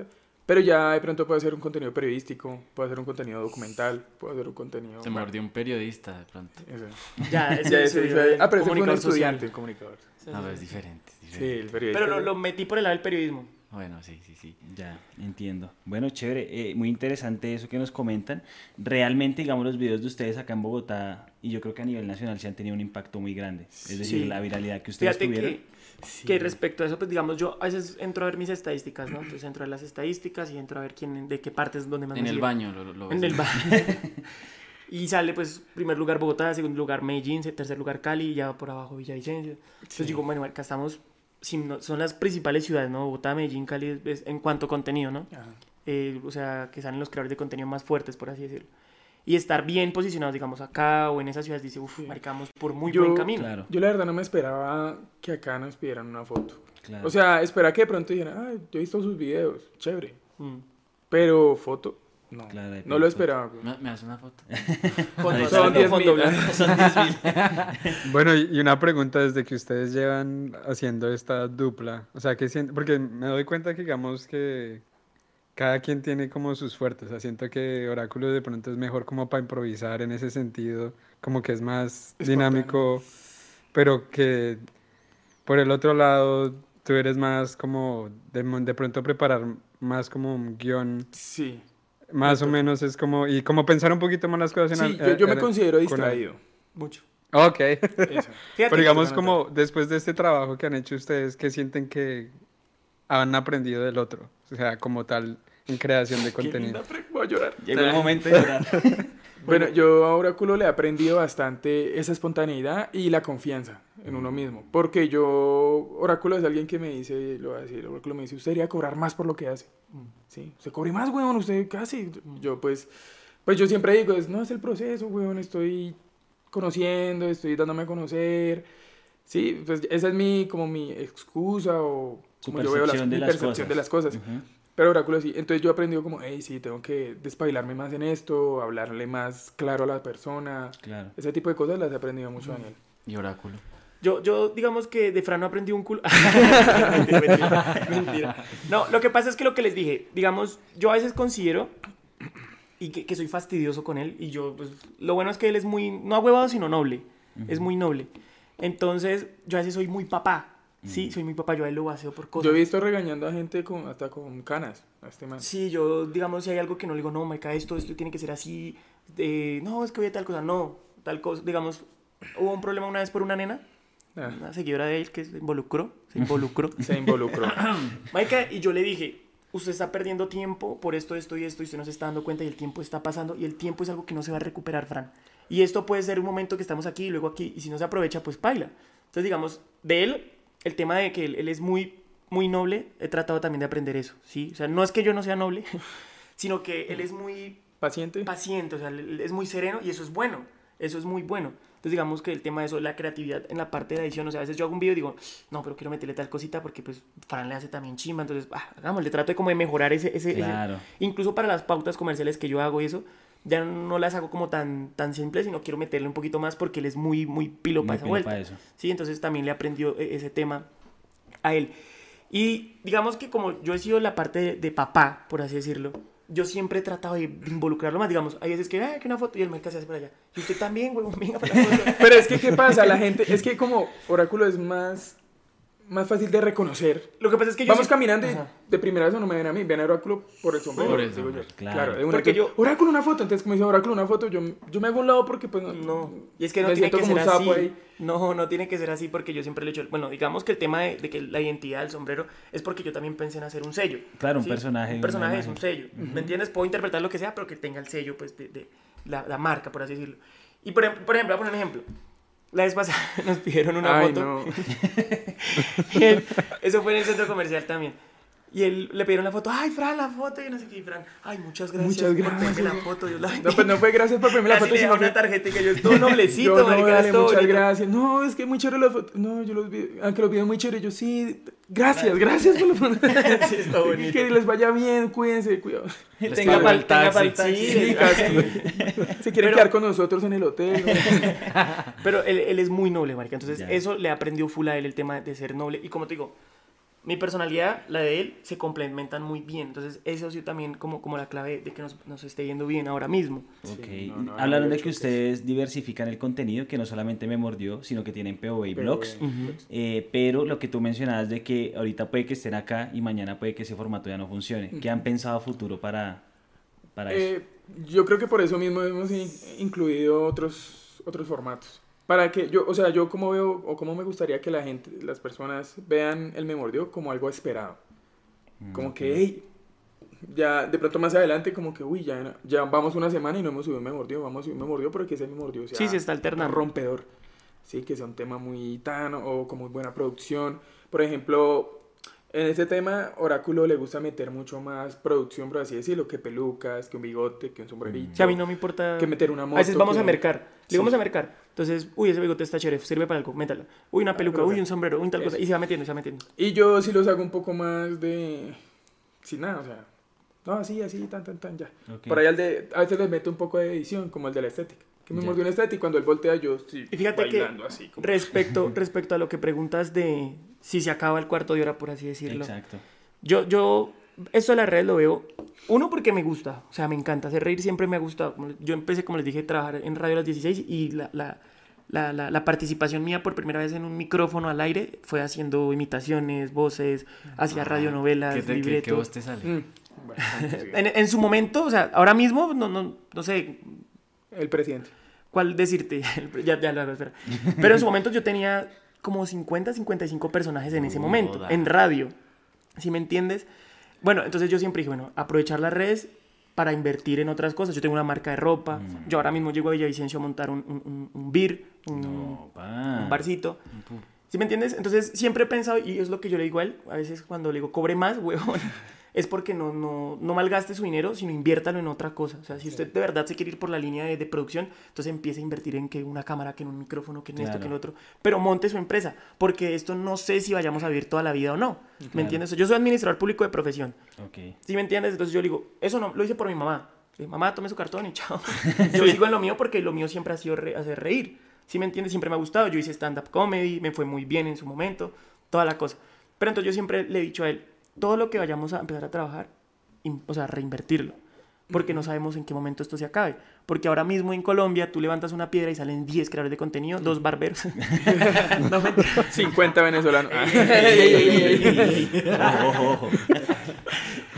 Pero ya de pronto puedo hacer un contenido periodístico, puedo hacer un contenido documental, puedo hacer un contenido... Se mordió un periodista de pronto. Eso. Ya, ese- Ya, ese- ese- ese- ah, pero ese fue un comunicador estudiante. No, pero es diferente. es Sí, diferente. el periodista. Pero lo, lo metí por el lado del periodismo. Bueno, sí, sí, sí. Ya, entiendo. Bueno, chévere, eh, muy interesante eso que nos comentan. Realmente, digamos, los videos de ustedes acá en Bogotá, y yo creo que a nivel nacional se han tenido un impacto muy grande. Es decir, Sí. la viralidad que ustedes Fíjate tuvieron. que, que respecto a eso, pues digamos, yo a veces entro a ver mis estadísticas, ¿no? Entonces entro a ver las estadísticas y entro a ver quién, de qué partes, donde más En me el baño lo, lo En ves. el baño. y sale, pues, primer lugar Bogotá, segundo lugar Medellín, tercer lugar Cali, y ya por abajo Villavicencio. Entonces digo, bueno, acá estamos, son las principales ciudades, ¿no? Bogotá, Medellín, Cali, es- en cuanto a contenido, ¿no? Ajá. Eh, o sea, que salen los creadores de contenido más fuertes, por así decirlo. y estar bien posicionados, digamos, acá o en esas ciudades, dice, uff, marcamos por muy Yo- buen camino. Claro, Yo la verdad no me esperaba que acá nos pidieran una foto. claro. O sea, esperaba que de pronto dijeran, ah, yo he visto sus videos, chévere. Mm. Pero foto, no. Claro, de no lo esperaba. güey. ¿Me, me das una foto? Son azul, 10 fondo mil. blanco. Bueno, y una pregunta desde que ustedes llevan haciendo esta dupla, o sea, que porque me doy cuenta que digamos que cada quien tiene como sus fuertes, o sea, siento que Oráculo de pronto es mejor como para improvisar en ese sentido, como que es más dinámico, pero que por el otro lado tú eres más como de, de pronto preparar más como un guion, Sí. Más o menos es como, y como pensar un poquito más las cosas en Sí, al- yo, yo me eh, considero con distraído. Mucho. Ok. Eso. Pero digamos como después de este trabajo que han hecho ustedes, ¿qué sienten que han aprendido del otro? O sea, como tal, en creación de Qué contenido. Voy a llorar. Llegó el momento de llorar. Bueno, yo a Oráculo le he aprendido bastante esa espontaneidad y la confianza en uno mismo. Porque yo, Oráculo es alguien que me dice, lo voy a decir, Oráculo me dice, usted debería cobrar más por lo que hace. Sí, usted cobre más, weón, usted casi. Yo pues, pues yo siempre digo, es, no es el proceso, weón, estoy conociendo, estoy dándome a conocer. Sí, pues esa es mi, como mi excusa o Su como yo veo las, percepción de mi las percepción de cosas. las cosas. Ujú. Pero Oráculo sí. Entonces yo he aprendido como, hey, sí, tengo que despailarme más en esto, hablarle más claro a la persona. Claro. Ese tipo de cosas las he aprendido mucho, Daniel. Y oráculo. Yo, yo, digamos que de Fran no aprendí un culo. mentira, mentira, mentira. No, lo que pasa es que lo que les dije, digamos, yo a veces considero y que, que soy fastidioso con él y yo, pues, lo bueno es que él es muy, no ahuevado, sino noble. Es muy noble. Entonces, yo a veces soy muy papá. Sí, soy muy papá, yo a él lo vacío por cosas. Yo he visto regañando a gente con, hasta con canas, a este man. Sí, yo, digamos, si hay algo que no le digo, no, marica, esto, esto tiene que ser así, eh, no, es que voy a tal cosa, no, tal cosa, digamos, hubo un problema una vez por una nena, Ah, una seguidora de él que se involucró, se involucró. se involucró. Marica, y yo le dije, usted está perdiendo tiempo por esto, esto y esto, y usted no se está dando cuenta y el tiempo está pasando, y el tiempo es algo que no se va a recuperar, Fran. Y esto puede ser un momento que estamos aquí y luego aquí, y si no se aprovecha, pues paila. Entonces, digamos, de él, el tema de que él, él es muy, muy noble, he tratado también de aprender eso, ¿sí? O sea, no es que yo no sea noble, sino que él es muy Paciente. paciente, o sea, es muy sereno y eso es bueno, eso es muy bueno. Entonces digamos que el tema de eso, la creatividad en la parte de la edición, o sea, a veces yo hago un video y digo, no, pero quiero meterle tal cosita porque pues Fran le hace también chimba, entonces, ah, hagámosle, trato de como de mejorar ese, ese, ese- Claro. incluso para las pautas comerciales que yo hago y eso, ya no las hago como tan, tan simples, sino quiero meterle un poquito más porque él es muy, muy pilo Muy para esa pilo vuelta. pa' eso. Sí, entonces también le aprendió e- ese tema a él. Y digamos que como yo he sido la parte de, de papá, por así decirlo, yo siempre he tratado de involucrarlo más. Digamos, hay veces que, ah, que una foto y el mercado se hace por allá. Y usted también, huevón, venga para la foto. Pero es que, ¿qué pasa? La gente, es que como Oráculo es más, más fácil de reconocer. Lo que pasa es que yo Vamos sí- caminando y Ajá. de primera vez no me ven a mí, ven a Oráculo por el sombrero. Por el digo yo. sombrero, claro. de una Porque que, yo- Oráculo una foto, entonces como dice Oráculo una foto, yo, yo me hago un lado porque pues no, No, y es que no me tiene que ser así. ahí. No, no tiene que ser así porque yo siempre le he hecho. Bueno, digamos que el tema de, de que la identidad del sombrero es porque yo también pensé en hacer un sello. Claro, un personaje, Un personaje es un sello. ¿Me entiendes? Puedo interpretar lo que sea, pero que tenga el sello, pues, de, de la, la marca, por así decirlo. Y por, por ejemplo, voy a poner un ejemplo. La vez pasada nos pidieron una Ay, foto. no. Eso fue en el centro comercial también. Y él le pidieron la foto. Ay, Fran, la foto. Y no sé qué. Y Fran, ay, muchas gracias. Muchas por gracias. pedirme la foto. Dios la No, pues no fue gracias por ponerme la foto, sino una tarjeta y que yo estoy noblecito, yo no, marica, dale, muchas bonito. gracias. No, es que muy chévere la foto. No, yo los vi, aunque los videos muy chévere, yo sí, gracias, gracias por la foto. Sí, está bonito. Que les vaya bien, cuídense, cuidado. Tenga pago el taxi. Sí. Se quieren Pero- quedar con nosotros en el hotel. ¿no? Pero él, él es muy noble, marica. Entonces, Ya. eso le aprendió full a él el tema de ser noble. Y como te digo, mi personalidad, la de él, se complementan muy bien. Entonces, eso ha sido también como, como la clave de que nos, nos esté yendo bien ahora mismo. Ok. no, no, Hablaron de que creo que ustedes diversifican el contenido, que no solamente me mordió, sino que tienen POV y blogs. Pero, Eh, pero lo que tú mencionabas de que ahorita puede que estén acá y mañana puede que ese formato ya no funcione. ¿Qué han pensado a futuro para, para eso? eh, yo creo que por eso mismo hemos in- incluido otros, otros formatos. Para que yo, o sea, yo como veo o como me gustaría que la gente, las personas vean el Me Mordió como algo esperado. Como que, hey, ya de pronto más adelante como que, uy, ya, ya vamos una semana y no hemos subido un Me Mordió, vamos a subir un Me Mordió porque ese Me Mordió sea Sí, se está alternando. rompedor. Sí, que sea un tema muy tan o con muy buena producción. Por ejemplo, En ese tema, Oráculo le gusta meter mucho más producción, por así decirlo, que pelucas, que un bigote, que un sombrerito. Que a mí no me importa. Que meter una moto. A veces vamos que- a mercar. Le Sí. vamos a mercar. Entonces, uy, ese bigote está chévere, sirve para algo, métalo. Uy, una peluca, pero uy, un sombrero, uy, tal cosa. Y se va metiendo, se va metiendo. Y yo sí los hago un poco más de... Sin nada, o sea... No, así, así, tan, tan, tan, ya. Por ahí al de... A veces les meto un poco de edición, como el de la estética. Que me mordió una estética y cuando él voltea yo sí Y fíjate que bailando así. Como... respecto, respecto a lo que preguntas de si se acaba el cuarto de hora, por así decirlo. Exacto. Yo, yo, esto de las redes lo veo, uno porque me gusta, o sea, me encanta, hacer reír siempre me ha gustado. Yo empecé, como les dije, a trabajar en radio a las 16 y la, la, la, la, la participación mía por primera vez en un micrófono al aire fue haciendo imitaciones, voces, hacía radionovelas, ¿Qué, te, qué, qué libretos. voz te sale? Mm. En, en su momento, o sea, ahora mismo, no, no, no sé El presidente. cuál decirte, ya, ya lo espera. Pero en su momento yo tenía como 50, 55 personajes en ese momento, en radio. ¿Sí me entiendes? Bueno, entonces yo siempre dije, bueno, aprovechar las redes para invertir en otras cosas. Yo tengo una marca de ropa. Mm. Yo ahora mismo llego a Villavicencio a montar un, un, un, un beer, un, No, un barcito. ¿Sí me entiendes? Entonces siempre he pensado, y es lo que yo le digo a él, a veces cuando le digo, cobre más, huevón, es porque no, no, no malgaste su dinero, sino inviértalo en otra cosa. O sea, si usted de verdad se quiere ir por la línea de, de producción, entonces empiece a invertir en que una cámara, que en un micrófono, que en esto, Claro. que en otro. Pero monte su empresa, porque esto no sé si vayamos a vivir toda la vida o no. Claro. ¿Me entiendes? Yo soy administrador público de profesión. Ok. ¿Sí me entiendes? Entonces yo le digo, eso no, lo hice por mi mamá. Le mamá, tome su cartón y chao. yo sigo en lo mío porque lo mío siempre ha sido re- hacer reír. ¿Sí me entiendes? Siempre me ha gustado. Yo hice stand-up comedy, me fue muy bien en su momento, toda la cosa. Pero entonces yo siempre le he dicho a él, todo lo que vayamos a empezar a trabajar, in- o sea, reinvertirlo. Porque no sabemos en qué momento esto se acabe. Porque ahora mismo en Colombia tú levantas una piedra y salen 10 creadores de contenido, dos barberos. no mentira. 50 venezolanos. Ojo, ojo, ojo.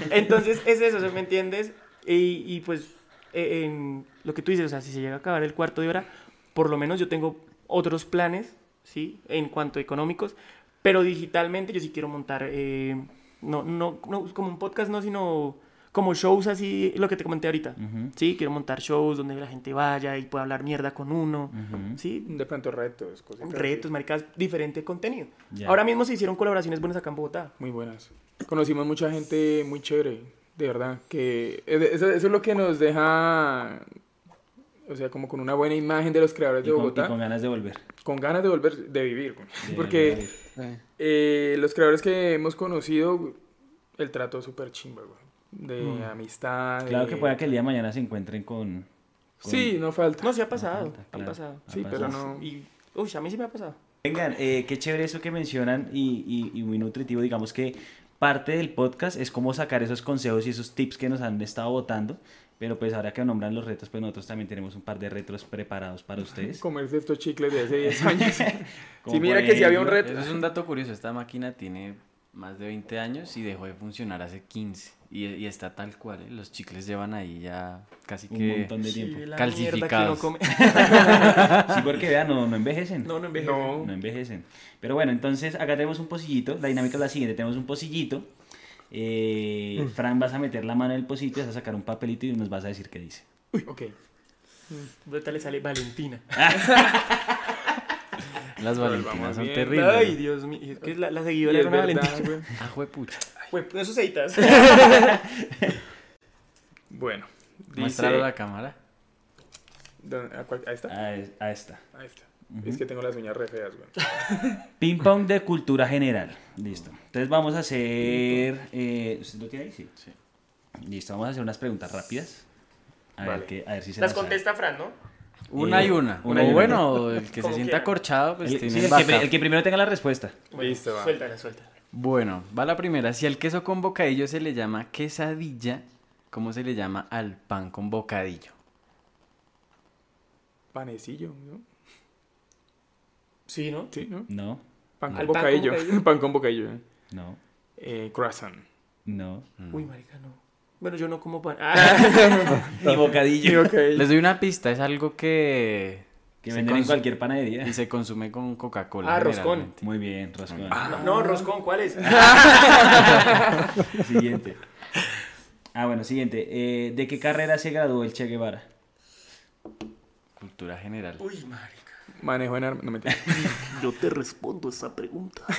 Entonces es eso, ¿sí ¿me entiendes? Y, y, pues eh, en lo que tú dices, o sea, si se llega a acabar el cuarto de hora, por lo menos yo tengo otros planes, ¿sí? En cuanto a económicos, pero digitalmente yo sí quiero montar, eh, no, no, no, como un podcast, no, sino como shows así, lo que te comenté ahorita, ¿sí? Quiero montar shows donde la gente vaya y pueda hablar mierda con uno. ¿sí? De pronto retos, cositas. así. Retos, maricas, diferente contenido. Ya. Ahora mismo se hicieron colaboraciones buenas acá en Bogotá. Muy buenas. Conocimos mucha gente muy chévere, de verdad. Que eso, eso es lo que nos deja, o sea, como con una buena imagen de los creadores Y de con, y Bogotá. con ganas de volver. con ganas de volver, de vivir. de Porque vivir. Eh, los creadores que hemos conocido, el trato es súper chimba, güey. De Mm. amistad. Claro de- que pueda que el día de mañana se encuentren con... con- Sí, no falta. No, sí ha pasado, falta, han claro. pasado. Ha Sí, pasado. pero no. Y, uy, a mí sí me ha pasado. Vengan, eh, qué chévere eso que mencionan y, y- y muy nutritivo. Digamos que parte del podcast es cómo sacar esos consejos y esos tips que nos han estado votando. Pero pues ahora que nombran los retos, pues nosotros también tenemos un par de retos preparados para ustedes. Comerse estos chicles de hace 10 años. Sí, mira que si había un reto. Eso es un dato curioso. Esta máquina tiene más de 20 años y dejó de funcionar hace 15. Y, y está tal cual, ¿eh? Los chicles llevan ahí ya casi Un que... montón de Sí, tiempo. la Calcificados. come. Sí, porque vean, no, no envejecen. no, no envejece. No. No envejecen. Pero bueno, entonces acá tenemos un pocillito. La dinámica es la siguiente: tenemos un pocillito. Eh, Fran, vas a meter la mano en el pocillito, vas a sacar un papelito y nos vas a decir qué dice. Ok. Ahorita le sale Valentina. Las valentinas son bien. terribles. Ay, Dios mío. Es que la, la seguidora es una verdad, Valentina. güey. Ah, juepucha. Pues, esos editas. Bueno. Muéstralo a Dice... la cámara. ¿A cuál? Ahí está. A, a esta. Es que tengo las uñas re feas, güey. Ping pong de cultura general. Listo. Entonces vamos a hacer. Eh, ¿Usted lo tiene ahí? Sí. Sí. Listo, vamos a hacer unas preguntas rápidas. A, Vale. ver, a ver si se Las sabe. contesta Fran, ¿no? Una Eh, y una. una o una. bueno, el que se sienta acorchado, pues El, tiene sí, el, que, el que primero tenga la respuesta. Bueno, Listo, va. Suéltala, suéltala. Bueno, va la primera. Si al queso con bocadillo se le llama quesadilla, ¿cómo se le llama al pan con bocadillo? Panecillo, ¿no? Sí, ¿no? Sí, ¿no? No, Pan con pan con bocadillo. bocadillo. Pan con bocadillo. ¿eh? no, Eh, croissant. no. Uy, marica, no. Bueno, yo no como pan. Ah, Ni bocadillo. Les doy una pista, es algo que... Que se venden en cualquier panadería. Y se consume con Coca-Cola. Ah, roscón. Muy bien, Roscón. no, no, roscón, ¿cuál es? Siguiente. Ah, bueno, siguiente. Eh, ¿De qué carrera se graduó el Che Guevara? Cultura general. Uy, marica. Manejo en armas. No me Yo te respondo esa pregunta.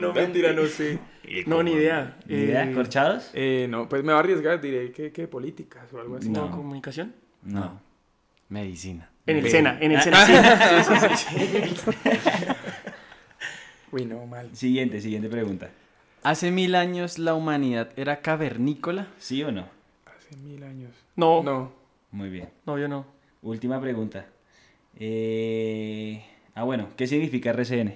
No, mentira, no sé. No, ni idea. ¿Ni idea? Eh, ¿Corchados? eh, no, pues me va a arriesgar. Diré que, que políticas o algo así. ¿no, No. comunicación? No. Medicina. En el. Sena, en el Sena. sí. Sí, sí, sí. Uy, no, mal. Siguiente, siguiente pregunta. ¿Hace mil años la humanidad era cavernícola? ¿Sí o no? Hace mil años. No, no, No. Muy bien. yo no. Última pregunta. Eh... Ah, bueno, ¿qué significa RCN?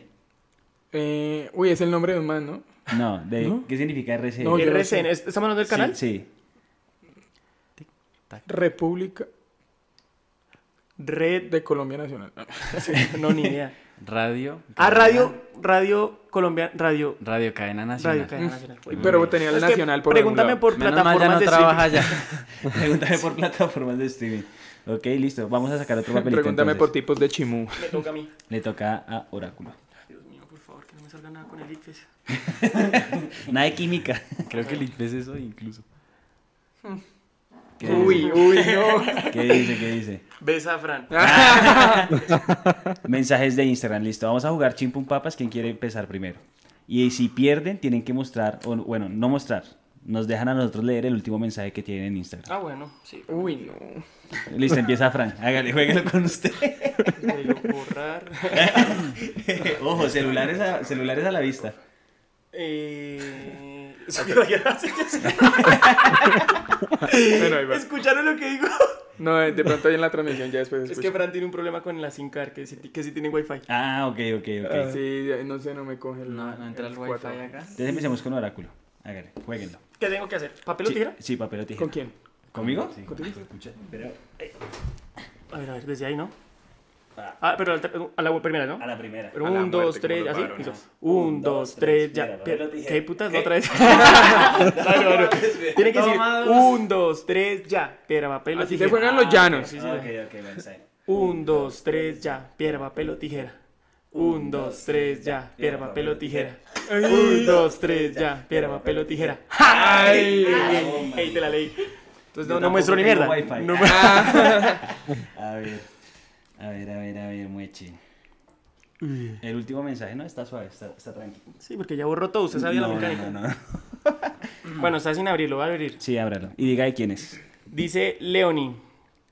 Eh, uy, es el nombre de un man, ¿no? No, de, ¿No? ¿qué significa RCN? No, no RCN. ¿estamos hablando del canal? Sí, sí. República Red. de Colombia Nacional. No, ni idea. Radio. Ah, radio, radio Colombia, radio, Radio Cadena Nacional. radio Cadena Nacional. Uy, Pero tenía el es que nacional por Pregúntame por Menos mal ya plataformas no de trabaja streaming. allá. Pregúntame por plataformas de streaming. Ok, listo. Vamos a sacar otro papelito. Pregúntame por tipos de chimú. Me toca a mí. Le toca a Oráculo. Dios mío, por favor, que no me salga nada con el ICFES. Nada de química. Creo que el ICFES es eso incluso. ¿Qué dice? Uy, uy, no. ¿Qué dice? ¿Qué dice? Besa a Fran. Mensajes de Instagram, listo. Vamos a jugar Chimpum Papas. ¿Quién quiere empezar primero? Y si pierden, tienen que mostrar, o bueno, no mostrar. Nos dejan a nosotros leer el último mensaje que tienen en Instagram. Ah, bueno, sí. Uy, no. Listo, empieza Fran. Hágale, jueguelo con usted. Borrar. Ojo, celulares a, celulares a la vista. Eh... Bueno, ahí va. ¿Escucharon lo que digo? No, eh, de pronto ahí en la transmisión ya después Es escucho. que Fran tiene un problema con la SIM card, que sí, que sí tiene wifi. Ah, ok, ok, ok. Ah, Sí, no sé, no me coge el. No, no entra el wifi cuatro. acá. Entonces empecemos con Oráculo. Hágale, jueguenlo. ¿Qué tengo que hacer? ¿Papel o Sí, tijera? Sí, papel o tijera. ¿Con quién? ¿Conmigo? ¿Contigo? Escucha, pero A ver, a ver, desde ahí, ¿no? Ah, pero a la primera, ¿no? a la primera. Pero un, dos, muerte, tres, así. varones. listo. Un, dos, tres, ya. ¿Qué putas? Otra vez. Tiene que decir un, dos, tres, ya. Piedra, papel o Así tijera. se juegan los llanos. Sí, sí, Ah, ok, ok. Un, dos, tres, ya. Piedra, papel o tijera. Un, dos, tres, ya. Piedra, papel o tijera. Un, dos, tres, ya. Piedra, papel o tijera. ¡Ay! Ey, te la leí. Entonces no, no muestro ni mierda. No- A ver, a ver, a ver, a ver, mueche. El último mensaje, no, está suave, está, está tranquilo. Sí, porque ya borró todo. Usted sabía no, la mecánica. no, no. Bueno, está sin abrirlo. Va a abrir. Sí, ábralo. Y diga de quién es. Dice Leoni.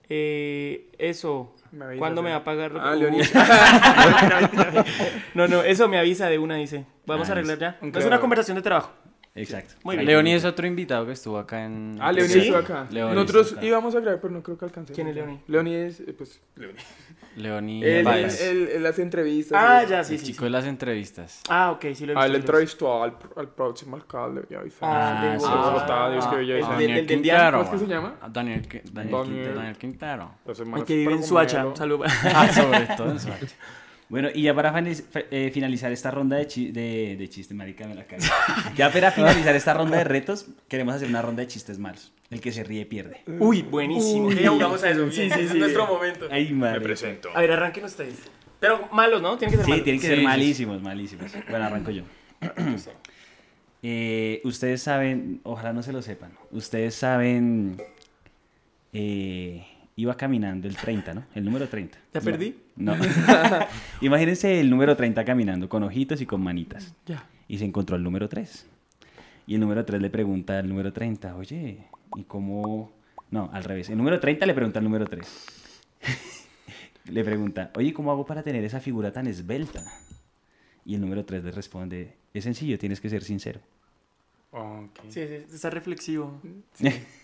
Eh, eso. Me ¿Cuándo me va a pagar? Ah, Leoni. no, no, eso me avisa de una, dice. Vamos Ah, a arreglar ya. Un Es una conversación de trabajo. Exacto. Muy bien. Leoni es otro invitado que estuvo acá en. Ah, Leoni ¿Sí? estuvo acá. Leoni Nosotros estuvo acá. íbamos a grabar, pero no creo que alcancemos. ¿Quién es Leoni? Leoni es, eh, pues, Leoni. Leoni Él, él, él hace entrevistas. Ah, ya, sí, el sí. chico sí. de las entrevistas. Ah, ok, sí lo he visto. Ah, él entrevistó al, al próximo alcalde. Ya, y Ah, Ah, de sí, Bogotá. Dios, qué belleza. El del- el del diario, ¿Cómo es que se llama? Ah, Daniel, Qui- Daniel, Daniel. Quintero. Daniel Quintero. El que vive en. Suacha. Salud. Ah, sobre todo en Soacha. Bueno, y ya para eh, finalizar esta ronda de, chi- de, de chistes, marica, me la cago. Ya para finalizar esta ronda de retos, queremos hacer una ronda de chistes malos. El que se ríe pierde. Uy, buenísimo. Ya jugamos a eso. Sí, sí, Es nuestro momento. Ay, madre. presento. A ver, arranquen ustedes. Pero malos, ¿no? Tienen que ser Sí, malos. tienen que Sí, ser sí, sí. malísimos, malísimos. Bueno, arranco yo. Eh, ustedes saben, ojalá no se lo sepan, ustedes saben, eh, iba caminando el 30, ¿no? El número 30. ¿Ya No, perdí? No. Imagínense el número 30 caminando con ojitos y con manitas. Ya. Y se encontró el número 3. Y el número 3 le pregunta al número 30, oye, ¿y cómo...? No, al revés. El número 30 le pregunta al número 3. le pregunta, oye, ¿cómo hago para tener esa figura tan esbelta? Y el número 3 le responde, es sencillo, tienes que ser sincero. Ok. Sí, sí, está reflexivo.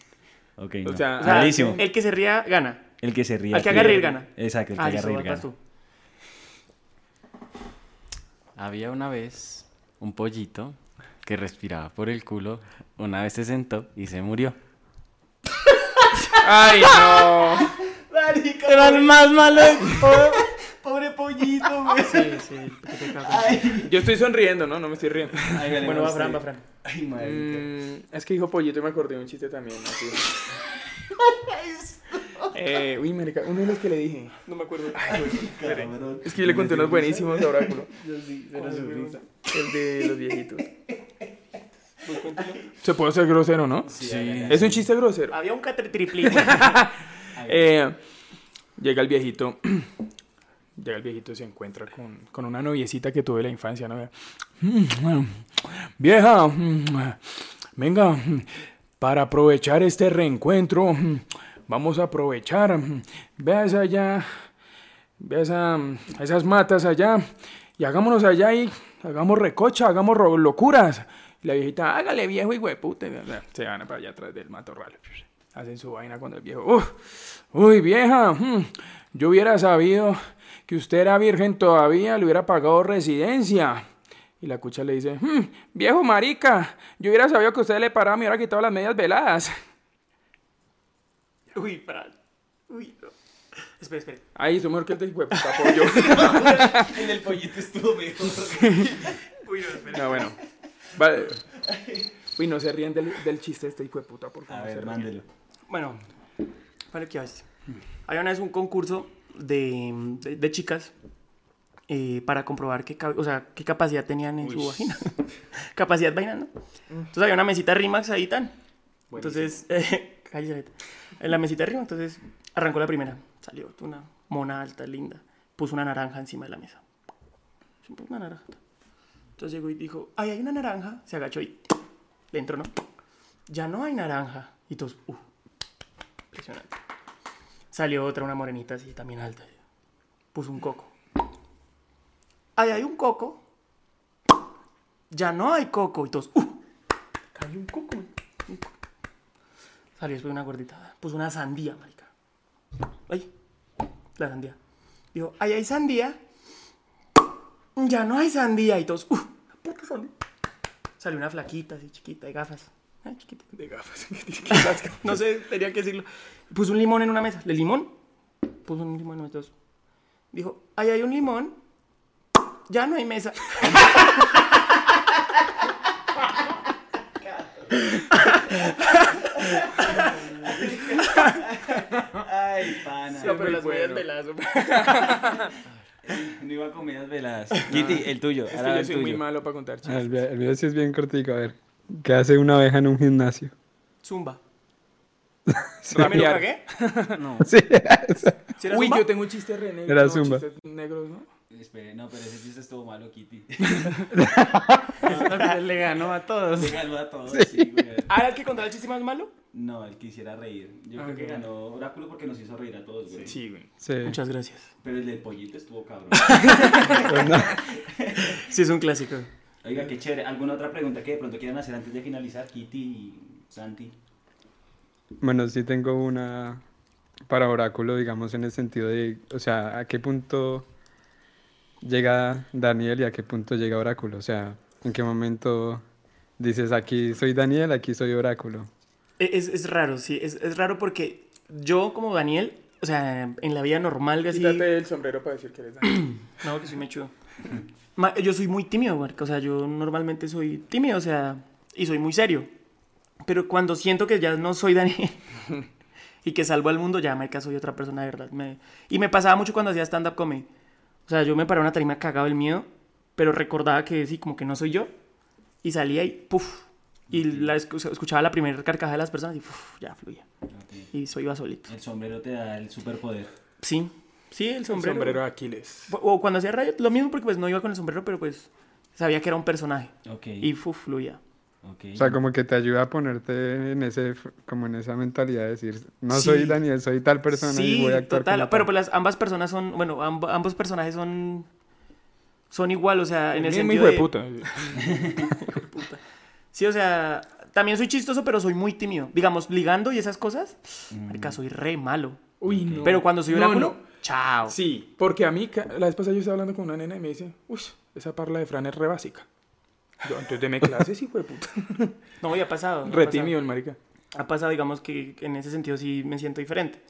Ok, O no. sea, O sea, Malísimo. El que se ría, gana. El que se ríe. Al que haga reír, gana. Exacto, el que Ah, haga vas gana. tú. Había una vez un pollito que respiraba por el culo. Una vez se sentó y se murió. ¡Ay, no! Marica, Era el más malo. Pobre pollito, güey. Sí, sí. Yo estoy sonriendo, ¿no? No me estoy riendo. Bueno, va Fran, va Fran. Ay, marica. Mm, es que dijo pollito y me acordé de un chiste también. así. eh, uy, marica, uno de los que le dije. No me acuerdo. Es que yo le conté unos buenísimos a Oráculo. El de los viejitos. Se puede ser grosero, ¿no? Sí. Es un chiste grosero. Había un catre triplito. Eh, Llega el viejito. Llega el viejito y se encuentra con, con una noviecita que tuve en la infancia, ¿no? Vieja, venga, para aprovechar este reencuentro, vamos a aprovechar. Ve esa allá, ve esa- esas matas allá y hagámonos allá y hagamos recocha, hagamos locuras. La viejita, hágale viejo y puta. Se van para allá atrás del matorral. Hacen su vaina cuando el viejo, "Uf, uy vieja, mm, yo hubiera sabido que usted era virgen todavía, le hubiera pagado residencia. Y la cucha le dice, "Mm, viejo marica, yo hubiera sabido que usted le paraba, me hubiera quitado las medias veladas. Uy, Fran. Uy, no. Espera, espera. Ahí, su mejor que el de puta pollo. En el pollito estuvo mejor. Uy, no, espera. no, bueno. Vale. Uy, no se ríen del, del chiste de este hijo de puta, por favor. A ver, mándelo. Bueno, para que veas. Había una vez un concurso de, de, de chicas eh, para comprobar qué, o sea, qué capacidad tenían en su vagina. capacidad vaina, ¿no? Entonces había una mesita Rimax ahí tan. Entonces, eh, cállate, en la mesita Rimax, entonces arrancó la primera. Salió una mona alta, linda. Puso una naranja encima de la mesa. Una naranja. Entonces llegó y dijo, ay, hay una naranja. Se agachó y dentro, ¿no? Ya no hay naranja. Y todos, uh, impresionante. Salió otra, una morenita así, también alta. Puso un coco. Ay, hay un coco. Ya no hay coco. Y todos, uh, hay un coco. un coco. Salió después una gordita. Puso una sandía, marica. Ay, la sandía. Dijo, ay, hay sandía. Ya no hay sandía. Y todos, uh, la puta sandía. Salió una flaquita así, chiquita, de gafas. Ay, chiquita. De gafas. No sé, tenía que decirlo. Puso un limón en una mesa. ¿El limón? Puso un limón en dos. Dijo, ahí hay un limón. Ya no hay mesa. Ay, pana. No, pero las medias bueno. veladas. No iba a comedias veladas. Kitty, el tuyo. Es ahora que yo el soy muy tuyo. malo para contar Ah, chistes. El, video- el video sí es bien cortico, a ver. ¿Qué hace una abeja en un gimnasio? Zumba. ¿Ya me lo cagué? No, Sí. ¿Sí Uy, zumba? yo tengo un chiste re negro. Era no, zumba. chistes negros, ¿no? Espere, no, pero ese chiste estuvo malo, Kitty. Le ganó a todos. Se ganó a todos, sí, güey. ¿Ah, el que contaba el chiste más malo? No, él quisiera reír. Yo creo que ganó Oráculo porque nos hizo reír a todos, güey. Sí, güey. Sí. Muchas gracias. Pero el del pollito estuvo cabrón. Pues no. Sí, es un clásico. Oiga, qué chévere. ¿Alguna otra pregunta que de pronto quieran hacer antes de finalizar, Kitty y Santi? Bueno, sí tengo una para Oráculo, digamos, en el sentido de, o sea, ¿a qué punto llega Daniel y a qué punto llega Oráculo? O sea, ¿en qué momento dices, aquí soy Daniel, aquí soy Oráculo? E- Es, es raro, sí. Es, es raro porque yo, como Daniel, o sea, en la vida normal, así. Quítate el sombrero para decir que eres Daniel. No, que soy mechudo. Yo soy muy tímido, marica. O sea, yo normalmente soy tímido, o sea, y soy muy serio. Pero cuando siento que ya no soy Daniel y que salvo al mundo, ya, marica, soy otra persona de verdad. Me- Y me pasaba mucho cuando hacía stand-up comedy. O sea, yo me paraba en una tarima cagado el miedo, pero recordaba que sí, como que no soy yo. Y salía y ¡puf! Y la escu- escuchaba la primera carcajada de las personas y ¡puf! ya fluía. Ok. Y soy iba solito. El sombrero te da el superpoder. Sí, sí, el El sombrero. sombrero de Aquiles. O cuando hacía radio, lo mismo porque pues no iba con el sombrero, pero pues sabía que era un personaje. Ok. Y fu, fluía. O sea, como que te ayuda a ponerte en ese, como en esa mentalidad de decir, no Sí. soy Daniel, soy tal persona y voy a actuar total. como Pero tal. pues las, ambas personas son, bueno, amb- ambos personajes son son igual, o sea, en el mismo sentido hijo de... de puta. Sí, o sea, también soy chistoso, pero soy muy tímido. Digamos, ligando y esas cosas, Mm. marica, soy re malo. Uy, no. Pero cuando soy No, oráculo, no. chao. Sí, porque a mí, la vez pasada yo estaba hablando con una nena y me dice, uy, esa parla de Fran es re básica. Yo, entonces deme clases, hijo de puta. No, ya ha pasado. ya ha Re pasado. tímido el marica. Ha pasado, digamos, que en ese sentido sí me siento diferente.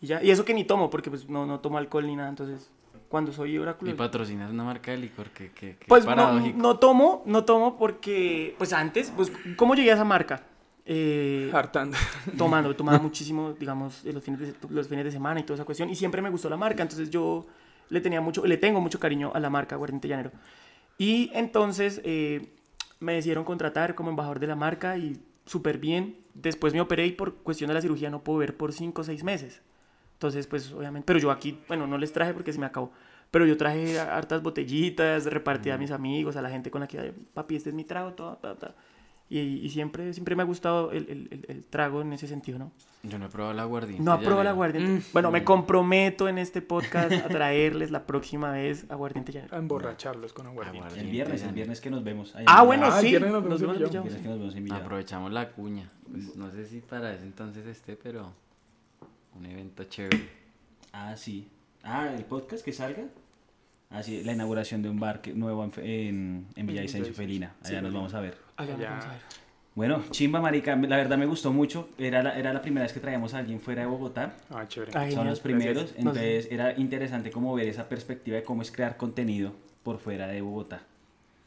Y ya, y eso que ni tomo, porque pues no, no tomo alcohol ni nada, entonces cuando soy oráculo... Y patrocinas una marca de licor que, que, que Pues no, paradójico. no tomo, no tomo porque, pues antes, pues, ¿cómo llegué a esa marca? Eh, Hartando. tomando, tomaba muchísimo, digamos, los fines, de, los fines de semana y toda esa cuestión, y siempre me gustó la marca, entonces yo le tenía mucho, le tengo mucho cariño a la marca Aguardiente Llanero. Y entonces eh, me decidieron contratar como embajador de la marca y súper bien. Después me operé y por cuestión de la cirugía no puedo ver por 5 o 6 meses. Entonces, pues obviamente, pero yo aquí, bueno, no les traje porque se me acabó. Pero yo traje hartas botellitas, repartí a mis amigos, a la gente con la que, papi, este es mi trago, todo, ta, ta. Y, y siempre, siempre me ha gustado el, el- el- el trago en ese sentido, ¿no? Yo no he probado el aguardiente. No ha probado el llanero. aguardiente. Bueno, me comprometo en este podcast a traerles la próxima vez aguardiente llanero. A emborracharlos con aguardiente. El Aguardiente viernes, el viernes que nos vemos. allá Ah, en bueno, Ah, el sí. viernes nos Nos vemos en. El nos vemos en. Aprovechamos la cuña. Pues no sé si para ese entonces esté, pero un evento chévere. Ah, sí. Ah, el podcast que salga. Ah, sí, la inauguración de un bar que- nuevo en, en, en Villavicencio, Felina. Allá nos vamos a ver. Allá nos vamos a ver. Bueno, chimba, marica, la verdad me gustó mucho. Era la, era la primera vez que traíamos a alguien fuera de Bogotá. Ah, chévere. Ay, Son los primeros. Gracias. No. Entonces era interesante como ver esa perspectiva de cómo es crear contenido por fuera de Bogotá.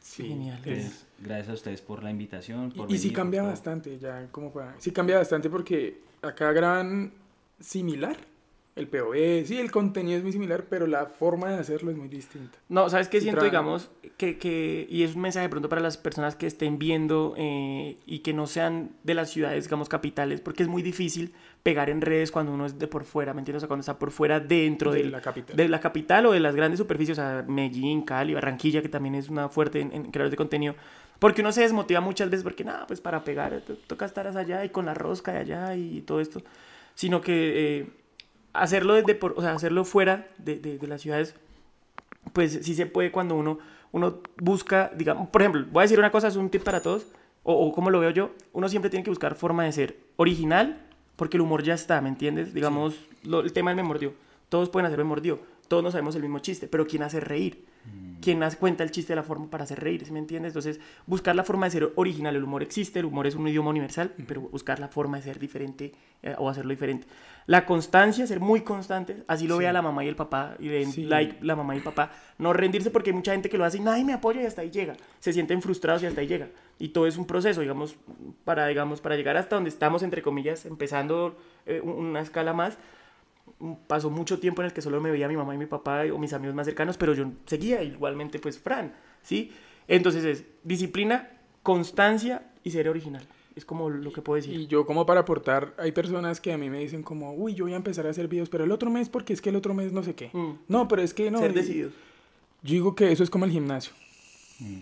Sí. Genial. es- Entonces, gracias a ustedes por la invitación. por Y, y sí venir, cambia por bastante, ya, ¿cómo fue? Sí cambia bastante porque acá graban similar. El POV, sí, el contenido es muy similar, pero la forma de hacerlo es muy distinta. No, ¿sabes qué siento, digamos? Que, que, y es un mensaje de pronto para las personas que estén viendo eh, y que no sean de las ciudades, digamos, capitales, porque es muy difícil pegar en redes cuando uno es de por fuera, ¿me entiendes? O sea, cuando está por fuera dentro De del- la capital. de la capital o de las grandes superficies, o sea, Medellín, Cali, Barranquilla, que también es una fuerte en, en creadores de contenido. Porque uno se desmotiva muchas veces porque, nada, pues para pegar, to- toca estar allá y con la rosca de allá y todo esto. Sino que eh, hacerlo desde por, o sea, hacerlo fuera de, de- de las ciudades, pues sí se puede cuando uno, uno busca, digamos, por ejemplo, voy a decir una cosa, es un tip para todos, o, o como lo veo yo, uno siempre tiene que buscar forma de ser original, porque el humor ya está, ¿me entiendes? Digamos, lo- el tema del me mordió. Todos pueden hacer me mordió, todos no sabemos el mismo chiste, pero ¿quién hace reír? ¿Quién hace, cuenta el chiste de la forma para hacer reír? ¿sí me entiendes? Entonces, buscar la forma de ser original. El humor existe, el humor es un idioma universal, pero buscar la forma de ser diferente eh, o hacerlo diferente. La constancia, ser muy constante, así lo vea la mamá y el papá, y den Sí. like la mamá y el papá. No rendirse porque hay mucha gente que lo hace y nadie me apoya y hasta ahí llega. Se sienten frustrados y hasta ahí llega. Y todo es un proceso, digamos, para, digamos, para llegar hasta donde estamos, entre comillas, empezando eh, un- una escala más. mm, Pasó mucho tiempo en el que solo me veía mi mamá y mi papá o mis amigos más cercanos, pero yo seguía igualmente, pues, Fran, ¿sí? Entonces es disciplina, constancia y ser original. Es como lo que puedo decir. Y yo como para aportar, hay personas que a mí me dicen como, uy, yo voy a empezar a hacer videos, pero el otro mes porque es que el otro mes no sé qué. Mm. No, pero es que no. ser decididos. Yo digo que eso es como el gimnasio.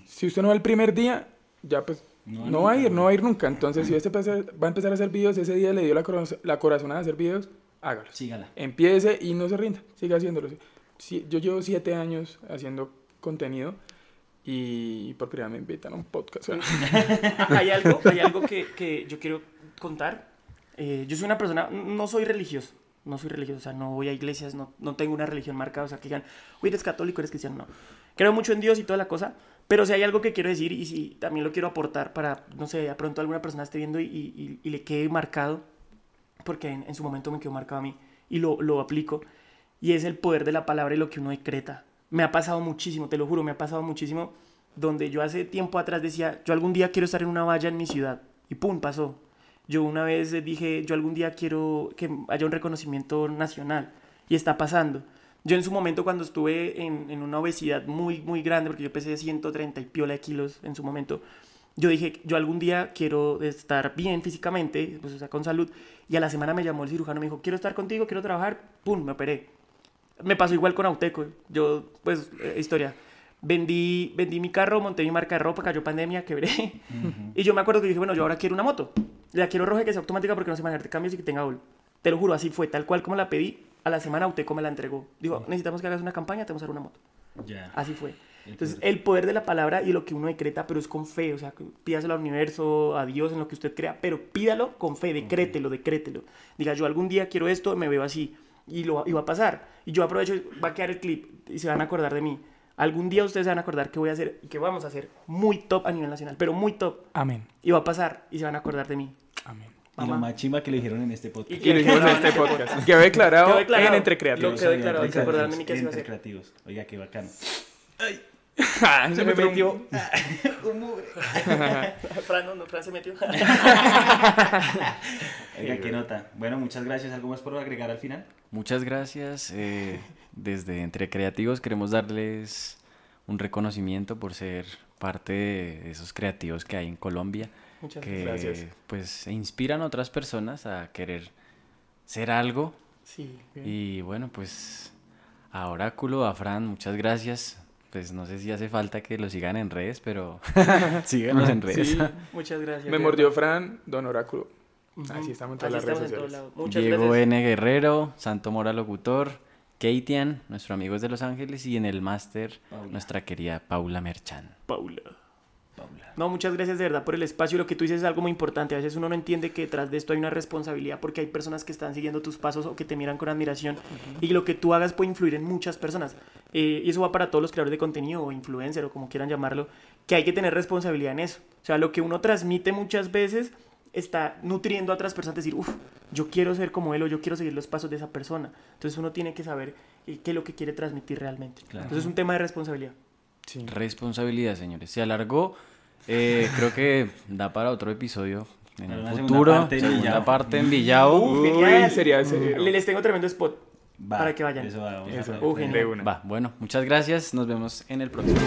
Si usted no va el primer día, ya pues No no, va a ir, no va a ir nunca. Entonces, si usted va a empezar- a hacer videos, ese día le dio la, coraz- la corazonada a hacer videos, hágalos. Sígala. Empiece y no se rinda, siga haciéndolo. Sí, yo llevo siete años haciendo contenido y por primera me invitan a un podcast. hay algo, hay algo que, que yo quiero contar. Eh, yo soy una persona, no soy religioso, no soy religioso, o sea, no voy a iglesias, no, no tengo una religión marcada, o sea, que digan, uy, eres católico, eres cristiano, no. Creo mucho en Dios y toda la cosa, pero si hay algo que quiero decir y si también lo quiero aportar para, no sé, de pronto alguna persona esté viendo y, y- y le quede marcado, porque en, en su momento me quedó marcado a mí y lo, lo aplico, y es el poder de la palabra y lo que uno decreta. Me ha pasado muchísimo, te lo juro, me ha pasado muchísimo, donde yo hace tiempo atrás decía, yo algún día quiero estar en una valla en mi ciudad, y pum, pasó. Yo una vez dije, yo algún día quiero que haya un reconocimiento nacional, y está pasando. Yo en su momento cuando estuve en, en una obesidad muy, muy grande, porque yo pesé 130 y piola de kilos en su momento, yo dije, yo algún día quiero estar bien físicamente, pues, o sea, con salud. Y a la semana me llamó el cirujano, me dijo, quiero estar contigo, quiero trabajar. Pum, me operé. Me pasó igual con Auteco. Yo, pues, eh, historia. Vendí, vendí mi carro, monté mi marca de ropa, cayó pandemia, quebré. Y yo me acuerdo que dije, bueno, yo ahora quiero una moto. La quiero roja que sea automática porque no sé manejar de cambios y que tenga gol. Te lo juro, así fue, tal cual como la pedí. A la semana Auteco me la entregó. Dijo, necesitamos que hagas una campaña, te vamos a dar una moto. Ya. Así fue. Entonces, el poder de la palabra y lo que uno decreta, pero es con fe, o sea, pídaselo al universo, a Dios, en lo que usted crea, pero pídalo con fe, decrételo, decrételo. Diga, yo algún día quiero esto, me veo así, y, lo, y va a pasar. Y yo aprovecho, va a quedar el clip, y se van a acordar de mí. Algún día ustedes se van a acordar que voy a hacer, y que vamos a hacer muy top a nivel nacional, pero muy top. Amén. Y va a pasar, y se van a acordar de mí. Amén. Y lo más chimba que lo dijeron en este podcast. Y lo dijimos en este podcast. Quedó declarado, declarado. en Entre Lo Creativos. quedó declarado, que a entre creativos. Oiga, qué bacano. Ah, Se me metió un- metió un mugre. Fran, no, no, Fran se metió. Oiga, qué nota. Bueno, muchas gracias. ¿Algo más por agregar al final? Muchas gracias. eh, desde Entre Creativos queremos darles un reconocimiento por ser parte de esos creativos que hay en Colombia, Muchas que gracias. pues inspiran a otras personas a querer ser algo Sí. Y bueno, pues a Oráculo, a Fran, muchas gracias. Pues no sé si hace falta que lo sigan en redes, pero síganos en redes. Sí, Muchas gracias. me mordió. Fran, Don Oráculo. Así estamos en todas Así las redes estamos en sociales. todos lados. Muchas Diego gracias. N. Guerrero, Santo Mora Locutor, Keitian, nuestro amigos de Los Ángeles, y en el máster, nuestra querida Paula Merchan. Paula. Paula. No, muchas gracias de verdad por el espacio. Lo que tú dices es algo muy importante. A veces uno no entiende que detrás de esto hay una responsabilidad porque hay personas que están siguiendo tus pasos o que te miran con admiración y lo que tú hagas puede influir en muchas personas. Eh, y eso va para todos los creadores de contenido o influencer o como quieran llamarlo, que hay que tener responsabilidad en eso. O sea, lo que uno transmite muchas veces está nutriendo a otras personas, decir, uff, yo quiero ser como él o yo quiero seguir los pasos de esa persona. Entonces uno tiene que saber eh, qué es lo que quiere transmitir realmente. Claro. Entonces es un tema de responsabilidad. Sí. Responsabilidad, señores. Se alargó. eh, creo que da para otro episodio en el una segunda futuro. parte en segunda Villao. parte en. Uf, genial. sería Les tengo tremendo spot Va, para que vayan. Eso va, vamos Eso, Uh, genial. Va, bueno, muchas gracias. Nos vemos en el próximo.